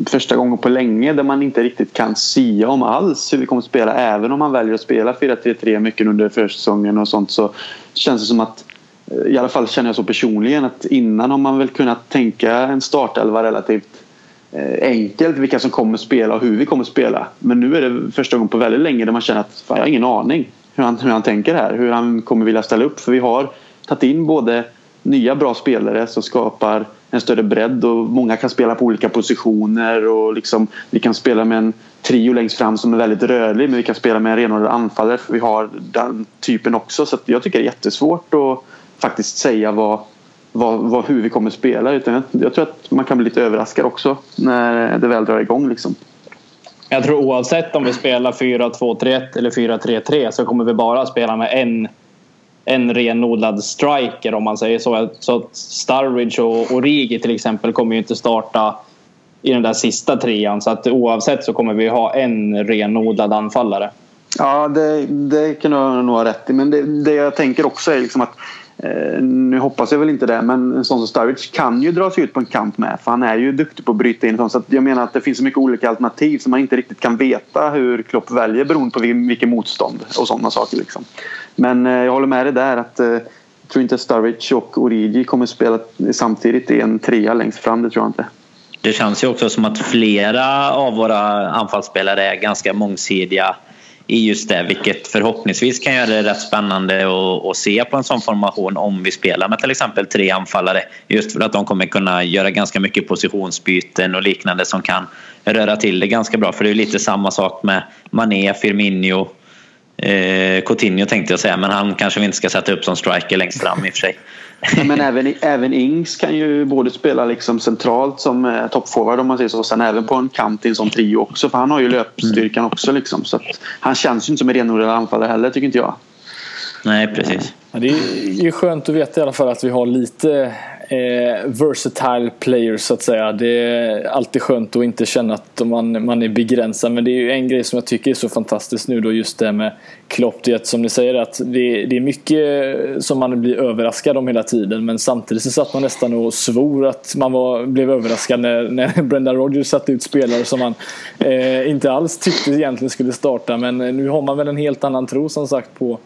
första gången på länge där man inte riktigt kan sia om alls hur vi kommer att spela. Även om man väljer att spela 4-3-3 mycket under försäsongen och sånt så känns det som att eh, i alla fall känner jag så personligen att innan har man väl kunnat tänka en startelva relativt eh, enkelt vilka som kommer att spela och hur vi kommer att spela. Men nu är det första gången på väldigt länge där man känner att fan, jag har ingen aning hur han, hur han tänker här. Hur han kommer vilja ställa upp. För vi har tagit in både nya bra spelare som skapar en större bredd och många kan spela på olika positioner och liksom, vi kan spela med en trio längst fram som är väldigt rörlig men vi kan spela med en renodlad anfallare för vi har den typen också så jag tycker det är jättesvårt att faktiskt säga vad, vad, vad, hur vi kommer spela utan jag, jag tror att man kan bli lite överraskad också när det väl drar igång liksom. Jag tror oavsett om vi spelar 4-2-3-1 eller 4-3-3 så kommer vi bara spela med en en renodlad striker om man säger så. Så att Sturridge och Origi till exempel kommer ju inte starta i den där sista trean. Så att oavsett så kommer vi ha en renodlad anfallare. Ja, det, det kan du nog ha rätt i. Men det, det jag tänker också är liksom att Eh, nu hoppas jag väl inte det men en sån som Sturridge kan ju dra sig ut på en kant med för han är ju duktig på att bryta in. Så jag menar att det finns så mycket olika alternativ som man inte riktigt kan veta hur Klopp väljer beroende på vilket motstånd och sådana saker. Liksom. Men eh, jag håller med dig där att eh, jag tror inte Sturridge och Origi kommer spela samtidigt i en trea längst fram. Det tror jag inte. det känns ju också som att flera av våra anfallsspelare är ganska mångsidiga i just det, vilket förhoppningsvis kan göra det rätt spännande att, se på en sån formation om vi spelar med till exempel tre anfallare. Just för att de kommer kunna göra ganska mycket positionsbyten och liknande som kan röra till det ganska bra. För det är lite samma sak med Mané, Firmino, eh, Coutinho tänkte jag säga, men han kanske vi inte ska sätta upp som striker längst fram i och för sig. men även, även Ings kan ju både spela liksom centralt som eh, toppforward om man säger så. Och sen även på en kant i en sån trio också. För han har ju löpstyrkan också. Liksom, så han känns ju inte som en renodlad anfallare heller tycker inte jag. Nej, precis. Ja, det är ju skönt att veta i alla fall att vi har lite eh, versatile players så att säga. Det är alltid skönt att inte känna att man, man är begränsad. Men det är ju en grej som jag tycker är så fantastiskt nu då just det med Klopp. Det är som ni säger att det, det är mycket som man blir överraskad om hela tiden. Men samtidigt så satt man nästan och svor att man var, blev överraskad när, när Brenda Rogers satte ut spelare som man eh, inte alls tyckte egentligen skulle starta. Men nu har man väl en helt annan tro som sagt på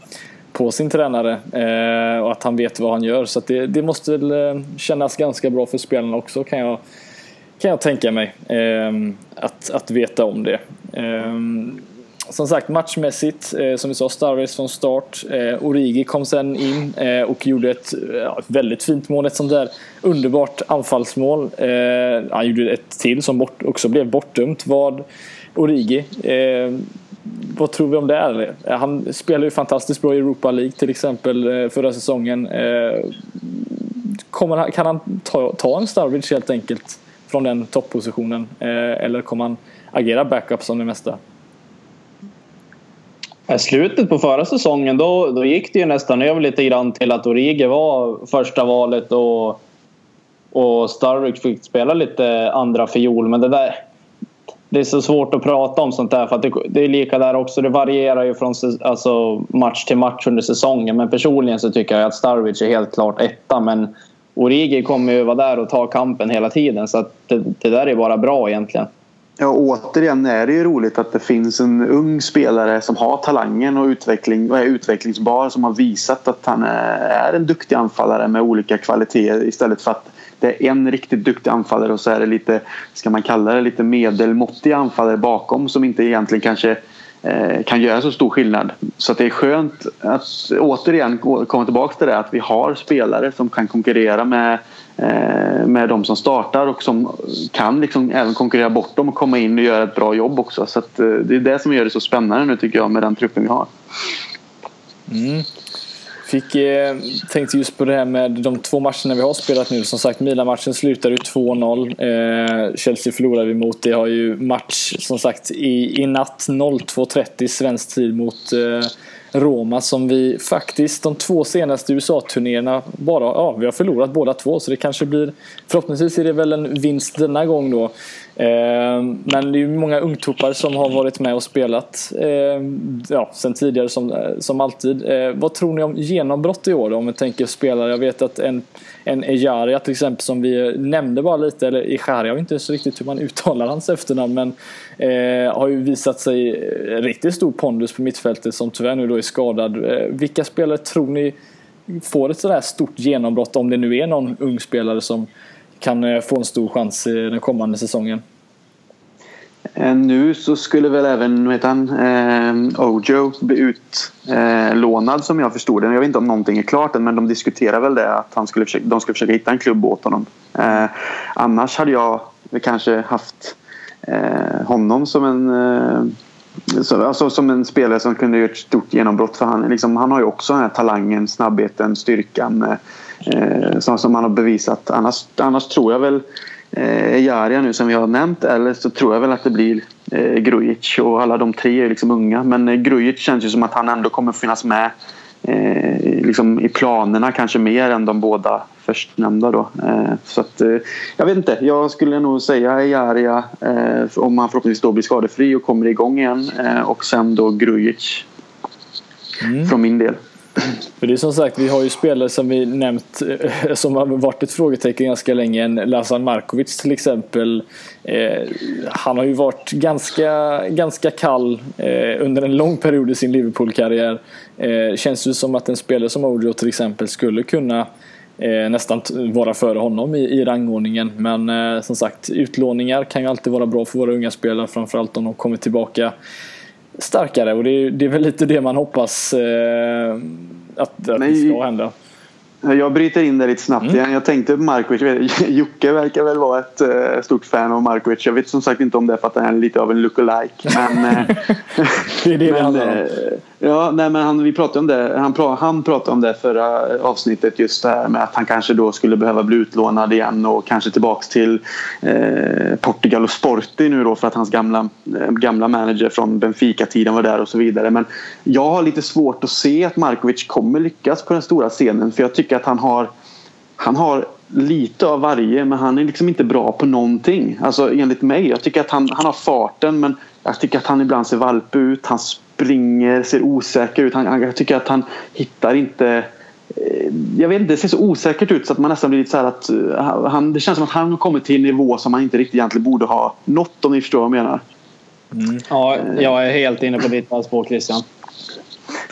på sin tränare eh, och att han vet vad han gör. Så det, det, måste väl eh, kännas ganska bra för spelarna också kan jag, kan jag tänka mig. Eh, att, att veta om det. Eh, som sagt matchmässigt, eh, som vi sa, Starvis från start. Eh, Origi kom sen in eh, och gjorde ett, ett, väldigt fint mål. Ett sånt där underbart anfallsmål. Eh, han gjorde ett till som bort, också blev bortdömt. Vad Origi vad tror vi om det? Han spelar ju fantastiskt bra i Europa League till exempel eh, förra säsongen. Eh, kommer, kan han ta, ta en Starwich helt enkelt från den topppositionen? Eh, eller kommer han agera backup som det mesta? I slutet på förra säsongen då, då gick det ju nästan över lite grann till att Origi var första valet och, och Starwich fick spela lite andra fiol. Men det där, det är så svårt att prata om sånt där för att det, det, är lika där också. Det varierar ju från alltså, match till match under säsongen. Men personligen så tycker jag att Starwich är helt klart etta. Men Origi kommer ju vara där och ta kampen hela tiden. Så det, det, där är bara bra egentligen. Ja, återigen är det ju roligt att det finns en ung spelare som har talangen och, utveckling, och är utvecklingsbar som har visat att han är en duktig anfallare med olika kvaliteter istället för att det är en riktigt duktig anfallare och så är det lite, ska man kalla det, lite medelmåttiga anfallare bakom som inte egentligen kanske eh, kan göra så stor skillnad. Så det är skönt att återigen komma tillbaka till det att vi har spelare som kan konkurrera med, eh, med de som startar och som kan liksom även konkurrera bort dem och komma in och göra ett bra jobb också. Så att, eh, det är det som gör det så spännande nu tycker jag med den truppen vi har. Mm. Fick, eh, tänkte just på det här med de två matcherna vi har spelat nu. Som sagt, Milan-matchen slutade ju 2-0. Eh, Chelsea förlorade vi mot. Det har ju match som sagt i, i natt 02.30 svensk tid mot eh, Roma som vi faktiskt de två senaste USA-turnéerna bara, ja vi har förlorat båda två så det kanske blir förhoppningsvis är det väl en vinst denna gång då. Eh, men det är ju många ungtuppar som har varit med och spelat eh, ja, sen tidigare som, eh, som alltid. Eh, vad tror ni om genombrott i år då, om vi tänker spelare? Jag vet att en, en Ejaria till exempel som vi nämnde bara lite, eller Ejaria, jag vet inte så riktigt hur man uttalar hans efternamn men eh, har ju visat sig riktigt stor pondus på mittfältet som tyvärr nu då är skadad. Eh, vilka spelare tror ni får ett sådär stort genombrott om det nu är någon ung spelare som kan eh, få en stor chans i den kommande säsongen. Eh, nu så skulle väl även vet han, eh, Ojo bli utlånad eh, som jag förstod det. Jag vet inte om någonting är klart än men de diskuterar väl det att han skulle försöka, de skulle försöka hitta en klubb åt honom. Eh, annars hade jag kanske haft eh, honom som en eh, så, alltså som en spelare som kunde göra ett stort genombrott för han, liksom, han har ju också den här talangen, snabbheten, styrkan eh, eh som, som han har bevisat. Annars, annars tror jag väl eh, Jaria nu som vi har nämnt eller så tror jag väl att det blir eh, Grujic och alla de tre är liksom unga. Men eh, Grujic känns ju som att han ändå kommer finnas med eh, liksom i planerna kanske mer än de båda förstnämnda då. Eh, så att, eh, jag vet inte, jag skulle nog säga Jaria eh, om han förhoppningsvis då blir skadefri och kommer igång igen eh, och sen då Grujic mm. från min del. För det är som sagt, vi har ju spelare som vi nämnt eh, som har varit ett frågetecken ganska länge. En Lazan Markovic till exempel. Eh, han har ju varit ganska, ganska kall eh, under en lång period i sin Liverpool-karriär. Eh, känns ju som att en spelare som Ojo till exempel skulle kunna eh, nästan vara före honom i, i rangordningen. Men eh, som sagt, utlåningar kan ju alltid vara bra för våra unga spelare, framförallt om de kommer tillbaka starkare. Och det är, det är väl lite det man hoppas eh, att, att det ska hända. Jag bryter in där lite snabbt mm. igen. Jag tänkte på Markovic. Jocke verkar väl vara ett uh, stort fan av Markovic. Jag vet som sagt inte om det är för att han är lite av en lookalike. Men, uh, det är det men, det handlar om. Ja, nej, men han, vi pratade om det. Han, pra, han pratade om det förra avsnittet just det här med att han kanske då skulle behöva bli utlånad igen och kanske tillbaks till eh, Portugal och Sporti nu då för att hans gamla, eh, gamla manager från Benfica-tiden var där och så vidare. Men jag har lite svårt att se att Markovic kommer lyckas på den stora scenen för jag tycker att han har han har lite av varje men han är liksom inte bra på någonting. Alltså enligt mig. Jag tycker att han, han har farten men jag tycker att han ibland ser valp ut. Han springer, ser osäker ut. Han, jag tycker att han hittar inte eh, jag vet inte, det ser så osäkert ut så att man nästan blir lite så här att eh, han, det känns som att han har kommit till en nivå som han inte riktigt egentligen borde ha nått om ni förstår vad jag menar. Mm. Ja, jag är helt inne på ditt spår Christian.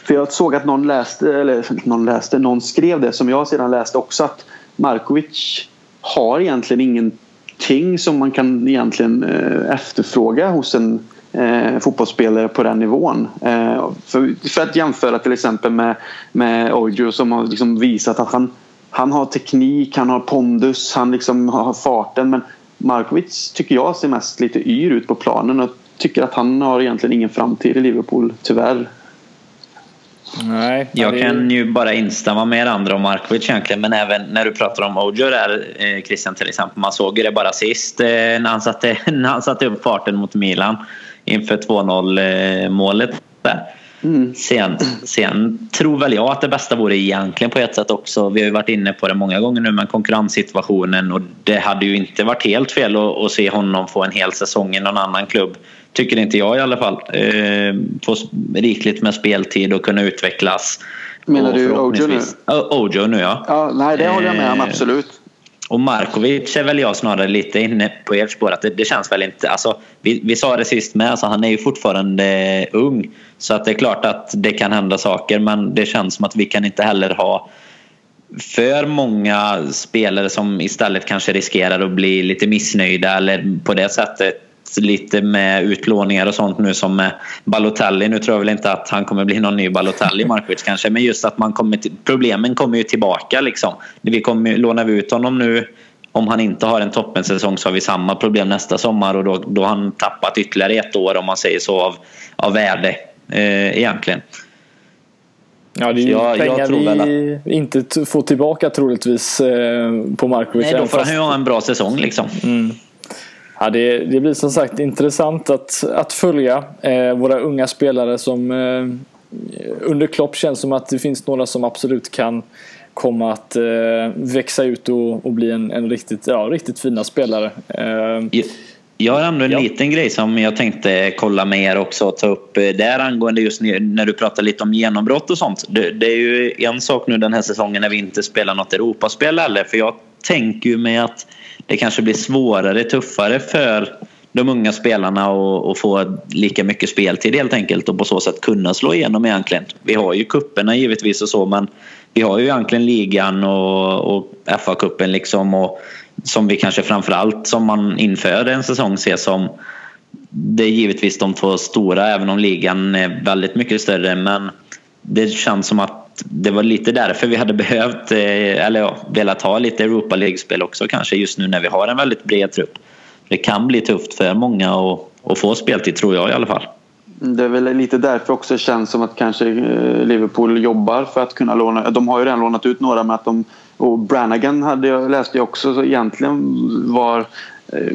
För jag såg att någon läste, eller någon läste, någon skrev det som jag sedan läste också att Markovic har egentligen ingenting som man kan egentligen eh, efterfråga hos en eh, fotbollsspelare på den nivån. Eh, för, för, att jämföra till exempel med, med Ojo som har liksom visat att han, han har teknik, han har pondus, han liksom har farten. Men Markovic tycker jag ser mest lite yr ut på planen och tycker att han har egentligen ingen framtid i Liverpool, tyvärr. Nej, jag kan ju bara instämma med andra om Markovic egentligen men även när du pratar om Ojo där eh, Christian till exempel. Man såg ju det bara sist eh, när, han satte, när han satte upp farten mot Milan inför 2-0 eh, målet. Mm. Sen, sen tror väl jag att det bästa vore egentligen på ett sätt också. Vi har ju varit inne på det många gånger nu med konkurrenssituationen och det hade ju inte varit helt fel att, att se honom få en hel säsong i någon annan klubb. Tycker inte jag i alla fall. Eh, få rikligt med speltid och kunna utvecklas. Menar du Ojo nu? Ojo nu ja. ja. Nej det håller jag med om eh, absolut. Och Markovic är väl jag snarare lite inne på ert spår. Att det, det, känns väl inte... Alltså, vi, vi sa det sist med, alltså, han är ju fortfarande ung. Så att det är klart att det kan hända saker men det känns som att vi kan inte heller ha för många spelare som istället kanske riskerar att bli lite missnöjda eller på det sättet lite med utlåningar och sånt nu som med Balotelli. Nu tror jag väl inte att han kommer bli någon ny Balotelli, Markovic kanske, men just att man kommer till, problemen kommer ju tillbaka liksom. Vi kommer, lånar vi ut honom nu om han inte har en toppensäsong så har vi samma problem nästa sommar och då, då har han tappat ytterligare ett år om man säger så av, av värde eh, egentligen. Ja, det är ju jag, pengar jag vi att... inte får tillbaka troligtvis eh, på Markovic. Nej, då får han ju ha en bra säsong liksom. Mm. Ja, det, det, blir som sagt intressant att, att följa eh, våra unga spelare som eh, under Klopp känns som att det finns några som absolut kan komma att eh, växa ut och, och bli en, en, riktigt, ja, riktigt fina spelare. Eh, jag har ändå en ja. liten grej som jag tänkte kolla med er också och ta upp eh, där angående just när du pratar lite om genombrott och sånt. Det, det, är ju en sak nu den här säsongen när vi inte spelar något Europaspel heller för jag tänker ju mig att det kanske blir svårare, tuffare för de unga spelarna att få lika mycket speltid helt enkelt och på så sätt kunna slå igenom egentligen. Vi har ju kupperna givetvis och så men vi har ju egentligen ligan och, och FA-cupen liksom och som vi kanske framförallt som man inför en säsong ser som det är givetvis de två stora även om ligan är väldigt mycket större men det känns som att det var lite därför vi hade behövt, eh, eller ja, velat ha lite Europa League-spel också kanske just nu när vi har en väldigt bred trupp. Det kan bli tufft för många att, att få speltid tror jag i alla fall. Det är väl lite därför också känns som att kanske eh, Liverpool jobbar för att kunna låna. De har ju redan lånat ut några med att de och Branagan hade jag, läste jag också så egentligen var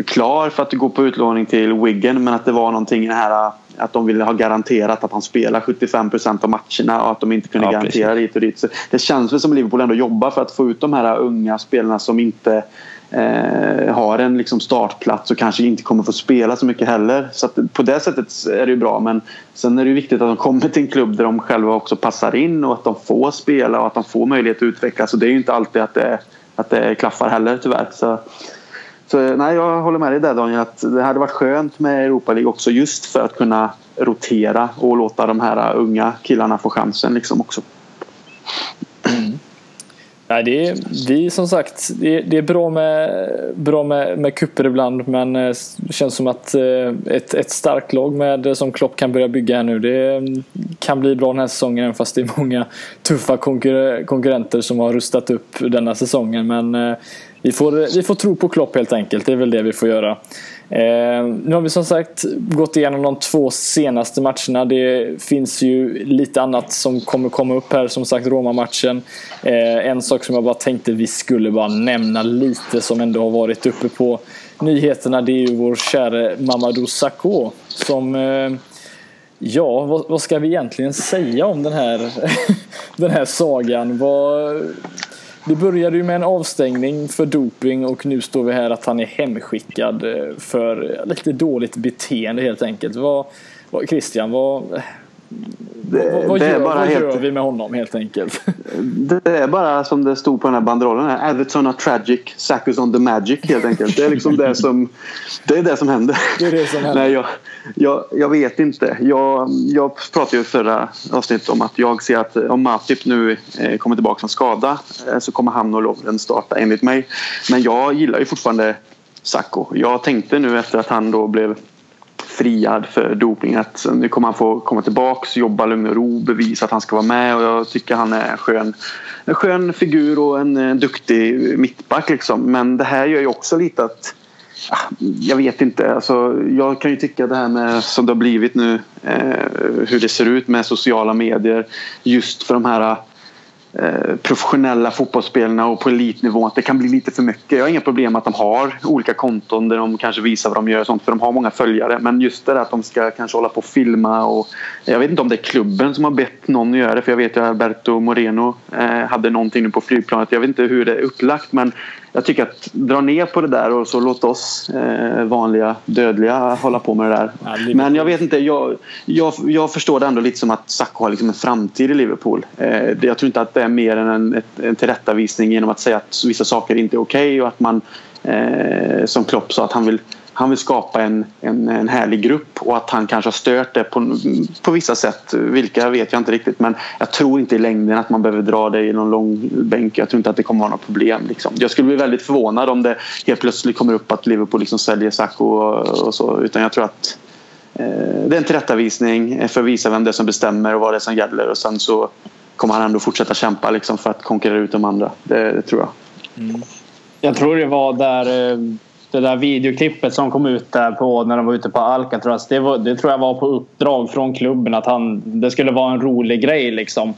klar för att gå på utlåning till Wigan men att det var någonting i det här att de ville ha garanterat att han spelar 75% av matcherna och att de inte kunde ja, garantera precis. dit och dit. Så det känns väl som Liverpool ändå jobbar för att få ut de här unga spelarna som inte eh, har en liksom startplats och kanske inte kommer få spela så mycket heller. Så på det sättet är det ju bra men sen är det ju viktigt att de kommer till en klubb där de själva också passar in och att de får spela och att de får möjlighet att utvecklas. Och det är ju inte alltid att det, att det klaffar heller tyvärr. Så, så eh, nej, jag håller med dig där Daniel att det hade varit skönt med Europa League också just för att kunna rotera och låta de här eh, unga killarna få chansen liksom också. Mm. Nej, det är, vi som sagt, det är, det är bra med, bra med, med kupper ibland men eh, det känns som att ett, ett starkt lag med, som Klopp kan börja bygga här nu det mm, kan bli bra den här säsongen även fast det är många tuffa konkurrenter som har rustat upp denna säsongen men vi får, vi får tro på Klopp helt enkelt, det är väl det vi får göra. Eh, nu har vi som sagt gått igenom de två senaste matcherna. Det finns ju lite annat som kommer komma upp här. Som sagt Roma-matchen. Eh, en sak som jag bara tänkte vi skulle bara nämna lite som ändå har varit uppe på nyheterna. Det är ju vår käre Mamadou Sakho. Som eh, Ja, vad, vad, ska vi egentligen säga om den här, den här sagan? Vad, det började ju med en avstängning för doping och nu står vi här att han är hemskickad eh, för lite dåligt beteende helt enkelt. Vad, vad, Christian, vad, det, vad, vad, gör, vad helt, gör, vi med honom helt enkelt? Det är bara som det stod på den här banderollen. Här, Everton are tragic, Sackus on the magic helt enkelt. Det är liksom det som, det är det som händer. Det är det som händer. Nej, jag, jag, jag vet inte. Jag, jag pratade ju förra avsnittet om att jag ser att eh, om Matip nu eh, kommer tillbaka från skada eh, så kommer han och Lovren starta enligt mig. Men jag gillar ju fortfarande Sacco. Jag tänkte nu efter att han då blev friad för doping. Att nu kommer han få komma tillbaks, jobba lugn och ro, bevisa att han ska vara med och jag tycker han är en skön, en skön figur och en, en duktig mittback liksom. Men det här gör ju också lite att Ah, jag vet inte. Alltså, jag kan ju tycka det här med som det har blivit nu eh, hur det ser ut med sociala medier just för de här Eh, professionella fotbollsspelarna och på elitnivå att det kan bli lite för mycket. Jag har inga problem med att de har olika konton där de kanske visar vad de gör och sånt för de har många följare. Men just det där att de ska kanske hålla på och filma och jag vet inte om det är klubben som har bett någon göra det för jag vet att Alberto Moreno eh, hade någonting nu på flygplanet. Jag vet inte hur det är upplagt men jag tycker att dra ner på det där och så låt oss eh, vanliga dödliga hålla på med det där. Ja, Men jag vet inte, jag, jag, jag förstår det ändå lite som att Sacco har liksom en framtid i Liverpool. Eh, jag tror inte att det är mer än en, en tillrättavisning genom att säga att vissa saker inte är okej okay och att man eh, som Klopp sa att han vill han vill skapa en, en, en härlig grupp och att han kanske har stört det på, på vissa sätt. Vilka vet jag inte riktigt men jag tror inte i längden att man behöver dra det i någon lång bänk. Jag tror inte att det kommer vara något problem. Liksom. Jag skulle bli väldigt förvånad om det helt plötsligt kommer upp att Liverpool liksom säljer Sacco och, och så. Utan jag tror att eh, det är en tillrättavisning för att visa vem det är som bestämmer och vad det är som gäller och sen så kommer han ändå fortsätta kämpa liksom, för att konkurrera ut de andra. Det, det tror jag. Mm. Jag tror det var där eh, det där videoklippet som kom ut där på när de var ute på Alcatraz. Det, var, det tror jag var på uppdrag från klubben att han, det skulle vara en rolig grej liksom.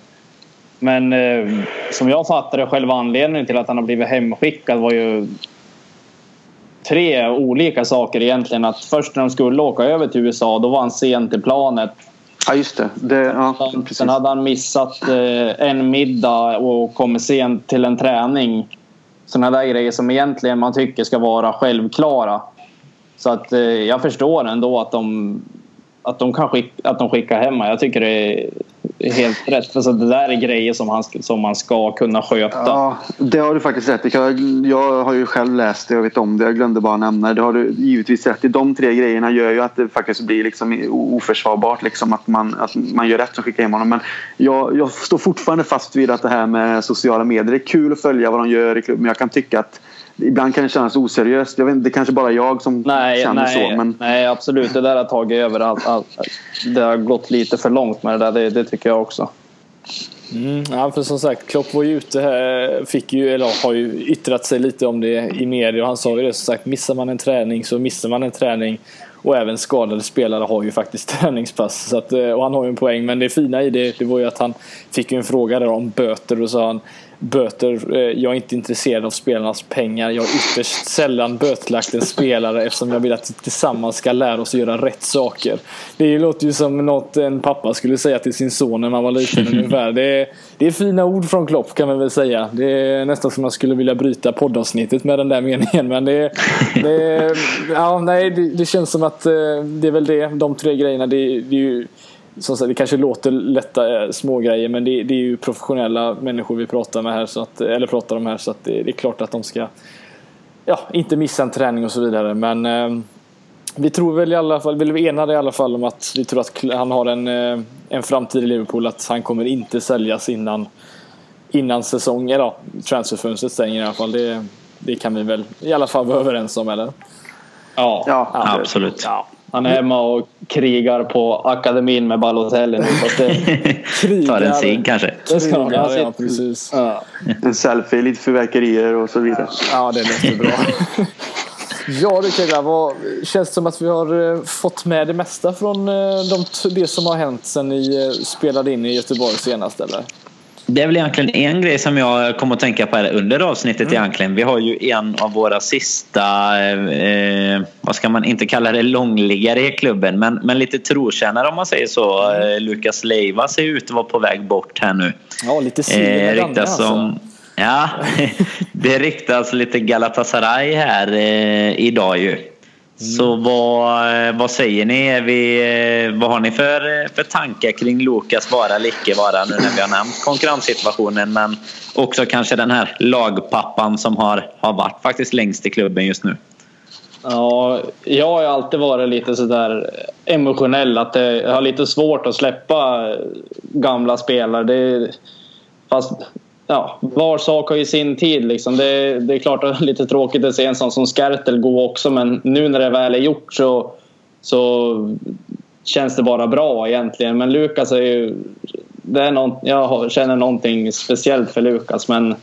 Men eh, som jag fattade själva anledningen till att han har blivit hemskickad var ju tre olika saker egentligen. Att först när de skulle åka över till USA då var han sen till planet. Ja just det. det ja, Sen hade han missat eh, en middag och kommit sent till en träning sådana där grejer som egentligen man tycker ska vara självklara. Så att eh, jag förstår ändå att de, att de, kan skicka, att de skickar hem Jag tycker det är helt rätt. För så det där är grejer som, han, som man ska kunna sköta. Ja, det har du faktiskt rätt i. Jag, jag har ju själv läst det och vet om det. Jag glömde bara nämna det. Det har du givetvis rätt i. De tre grejerna gör ju att det faktiskt blir liksom oförsvarbart. Liksom att, man, att man gör rätt som skickar hem honom. Men jag, jag står fortfarande fast vid att det här med sociala medier. Det är kul att följa vad de gör i klubben. Men jag kan tycka att Ibland kan det kännas oseriöst. Jag vet, det är kanske bara jag som nej, känner nej, så. Men... Nej, absolut. Det där har tagit över allt. allt. Det har gått lite för långt med det där. Det, det tycker jag också. Mm, ja, för som sagt, Klopp var ju ute här, fick ju, eller har ju yttrat sig lite om det i media och han sa ju det som sagt, missar man en träning så missar man en träning. Och även skadade spelare har ju faktiskt träningspass. Så att, och han har ju en poäng. Men det fina i det, det var ju att han fick ju en fråga där om böter och sa han böter. Eh, jag är inte intresserad av spelarnas pengar. Jag har ytterst sällan bötlagt en spelare eftersom jag vill att vi tillsammans ska lära oss att göra rätt saker. Det låter ju som något en pappa skulle säga till sin son när man var liten ungefär. Det är, det är fina ord från Klopp kan man väl säga. Det är nästan som man skulle vilja bryta poddavsnittet med den där meningen. Men det, det, ja, nej, det, det känns som att eh, det är väl det. De tre grejerna. Det, det är ju som sagt, det kanske låter lätta eh, små grejer men det, det, är ju professionella människor vi pratar med här så att, eller pratar om här så att det, det är klart att de ska ja, inte missa en träning och så vidare men eh, vi tror väl i alla fall, vill vi ena i alla fall om att vi tror att han har en, eh, en framtid i Liverpool att han kommer inte säljas innan innan säsongen, då, transferfönstret stänger i alla fall. Det, det kan vi väl i alla fall vara överens om eller? Ja, Ja, Absolut. ja. Han är hemma och krigar på akademin med Balotelli nu. det- Tar en cigg kanske. Det ska Han ja, precis. Ja. En selfie, lite fyrverkerier och så vidare. Ja, det låter bra. ja du killar, vad känns det som att vi har eh, fått med det mesta från eh, de, det som har hänt sen ni eh, spelade in i Göteborg senast eller? Det är väl egentligen en grej som jag kom att tänka på här under avsnittet Mm. egentligen. Vi har ju en av våra sista, eh, vad ska man inte kalla det, långliggare i klubben. Men, men lite trotjänare om man säger så. Mm. Eh, Lukas Leiva ser ut att vara på väg bort här nu. Ja, lite silver Eh, Danne ryktas alltså. ja, det ryktas lite Galatasaray här eh, idag ju. Så vad, eh, vad säger ni? Vi, eh, vad har ni för, eh, för tankar kring Lukas vara eller icke vara nu när vi har nämnt konkurrenssituationen men också kanske den här lagpappan som har, har varit faktiskt längst i klubben just nu. Ja, jag har alltid varit lite sådär emotionell. Att det, jag har lite svårt att släppa gamla spelare. Det, fast ja, var sak har ju sin tid. Liksom. Det, det är klart att det är lite tråkigt att se en sån som Skertel gå också. Men nu när det väl är gjort så, så känns det bara bra egentligen. Men Lukas är ju... Det är någon, jag känner någonting speciellt för Lukas. Men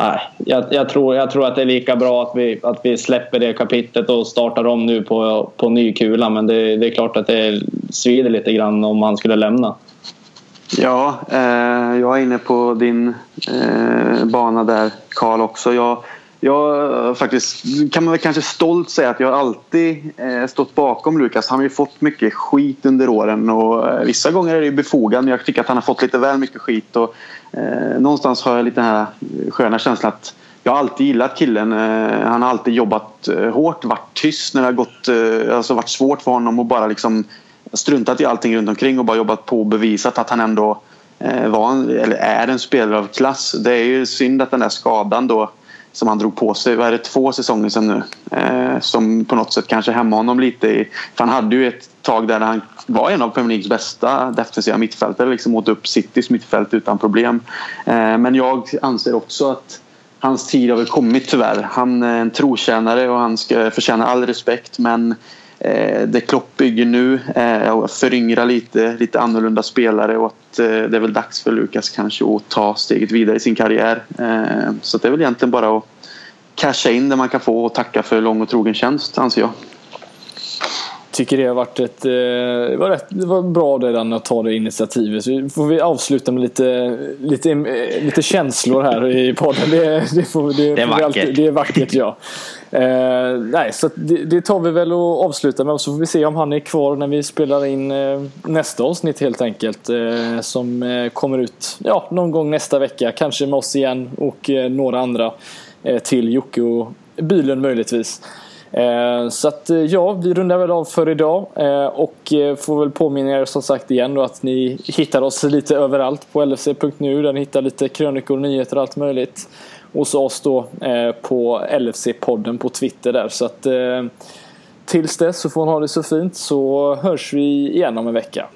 Nej, jag, jag, tror, jag tror att det är lika bra att vi, att vi släpper det kapitlet och startar om nu på, på ny kula. Men det, det är klart att det svider lite grann om han skulle lämna. Ja, eh, jag är inne på din eh, bana där Karl också. Jag, jag faktiskt kan man väl kanske stolt säga att jag alltid eh, stått bakom Lukas. Han har ju fått mycket skit under åren och eh, vissa gånger är det ju befogat men jag tycker att han har fått lite väl mycket skit. Och, eh, någonstans har jag lite den här sköna känslan att jag har alltid gillat killen. Eh, han har alltid jobbat eh, hårt, varit tyst när det har gått, eh, alltså varit svårt för honom och bara liksom struntat i allting runt omkring och bara jobbat på och bevisat att han ändå eh, var en, eller är en spelare av klass. Det är ju synd att den där skadan då som han drog på sig, vad är det, två säsonger sedan nu eh, som på något sätt kanske hämmade honom lite. I, för han hade ju ett tag där han var en av Premier Leagues bästa defensiva mittfältare. Liksom åt upp Citys mittfält utan problem. Eh, men jag anser också att hans tid har väl kommit tyvärr. Han är en trotjänare och han ska förtjäna all respekt men eh, det Klopp bygger nu eh, är att föryngra lite, lite annorlunda spelare och att eh, det är väl dags för Lukas kanske att ta steget vidare i sin karriär. Eh, så det är väl egentligen bara att casha in det man kan få och tacka för lång och trogen tjänst anser jag. Tycker det har varit ett... eh, Det var, rätt, det var bra det där att ta det initiativet. Så får vi avsluta med lite, lite, eh, lite känslor här i podden. Det, det, får, det, Det är vackert. det är vackert ja. Eh, nej, så det, det tar vi väl och avslutar med. Så får vi se om han är kvar när vi spelar in eh, nästa avsnitt helt enkelt. Eh, som eh, kommer ut ja, någon gång nästa vecka. Kanske med oss igen och några andra till Jocke och Bylund möjligtvis. Eh, Så att eh, ja, vi rundar väl av för idag eh, och eh, får väl påminna er som sagt igen då att ni hittar oss lite överallt på lfc.nu där ni hittar lite krönikor, nyheter och allt möjligt. Och så oss då eh, på LFC-podden på Twitter där. Så att eh, tills dess så får ni ha det så fint så hörs vi igen om en vecka.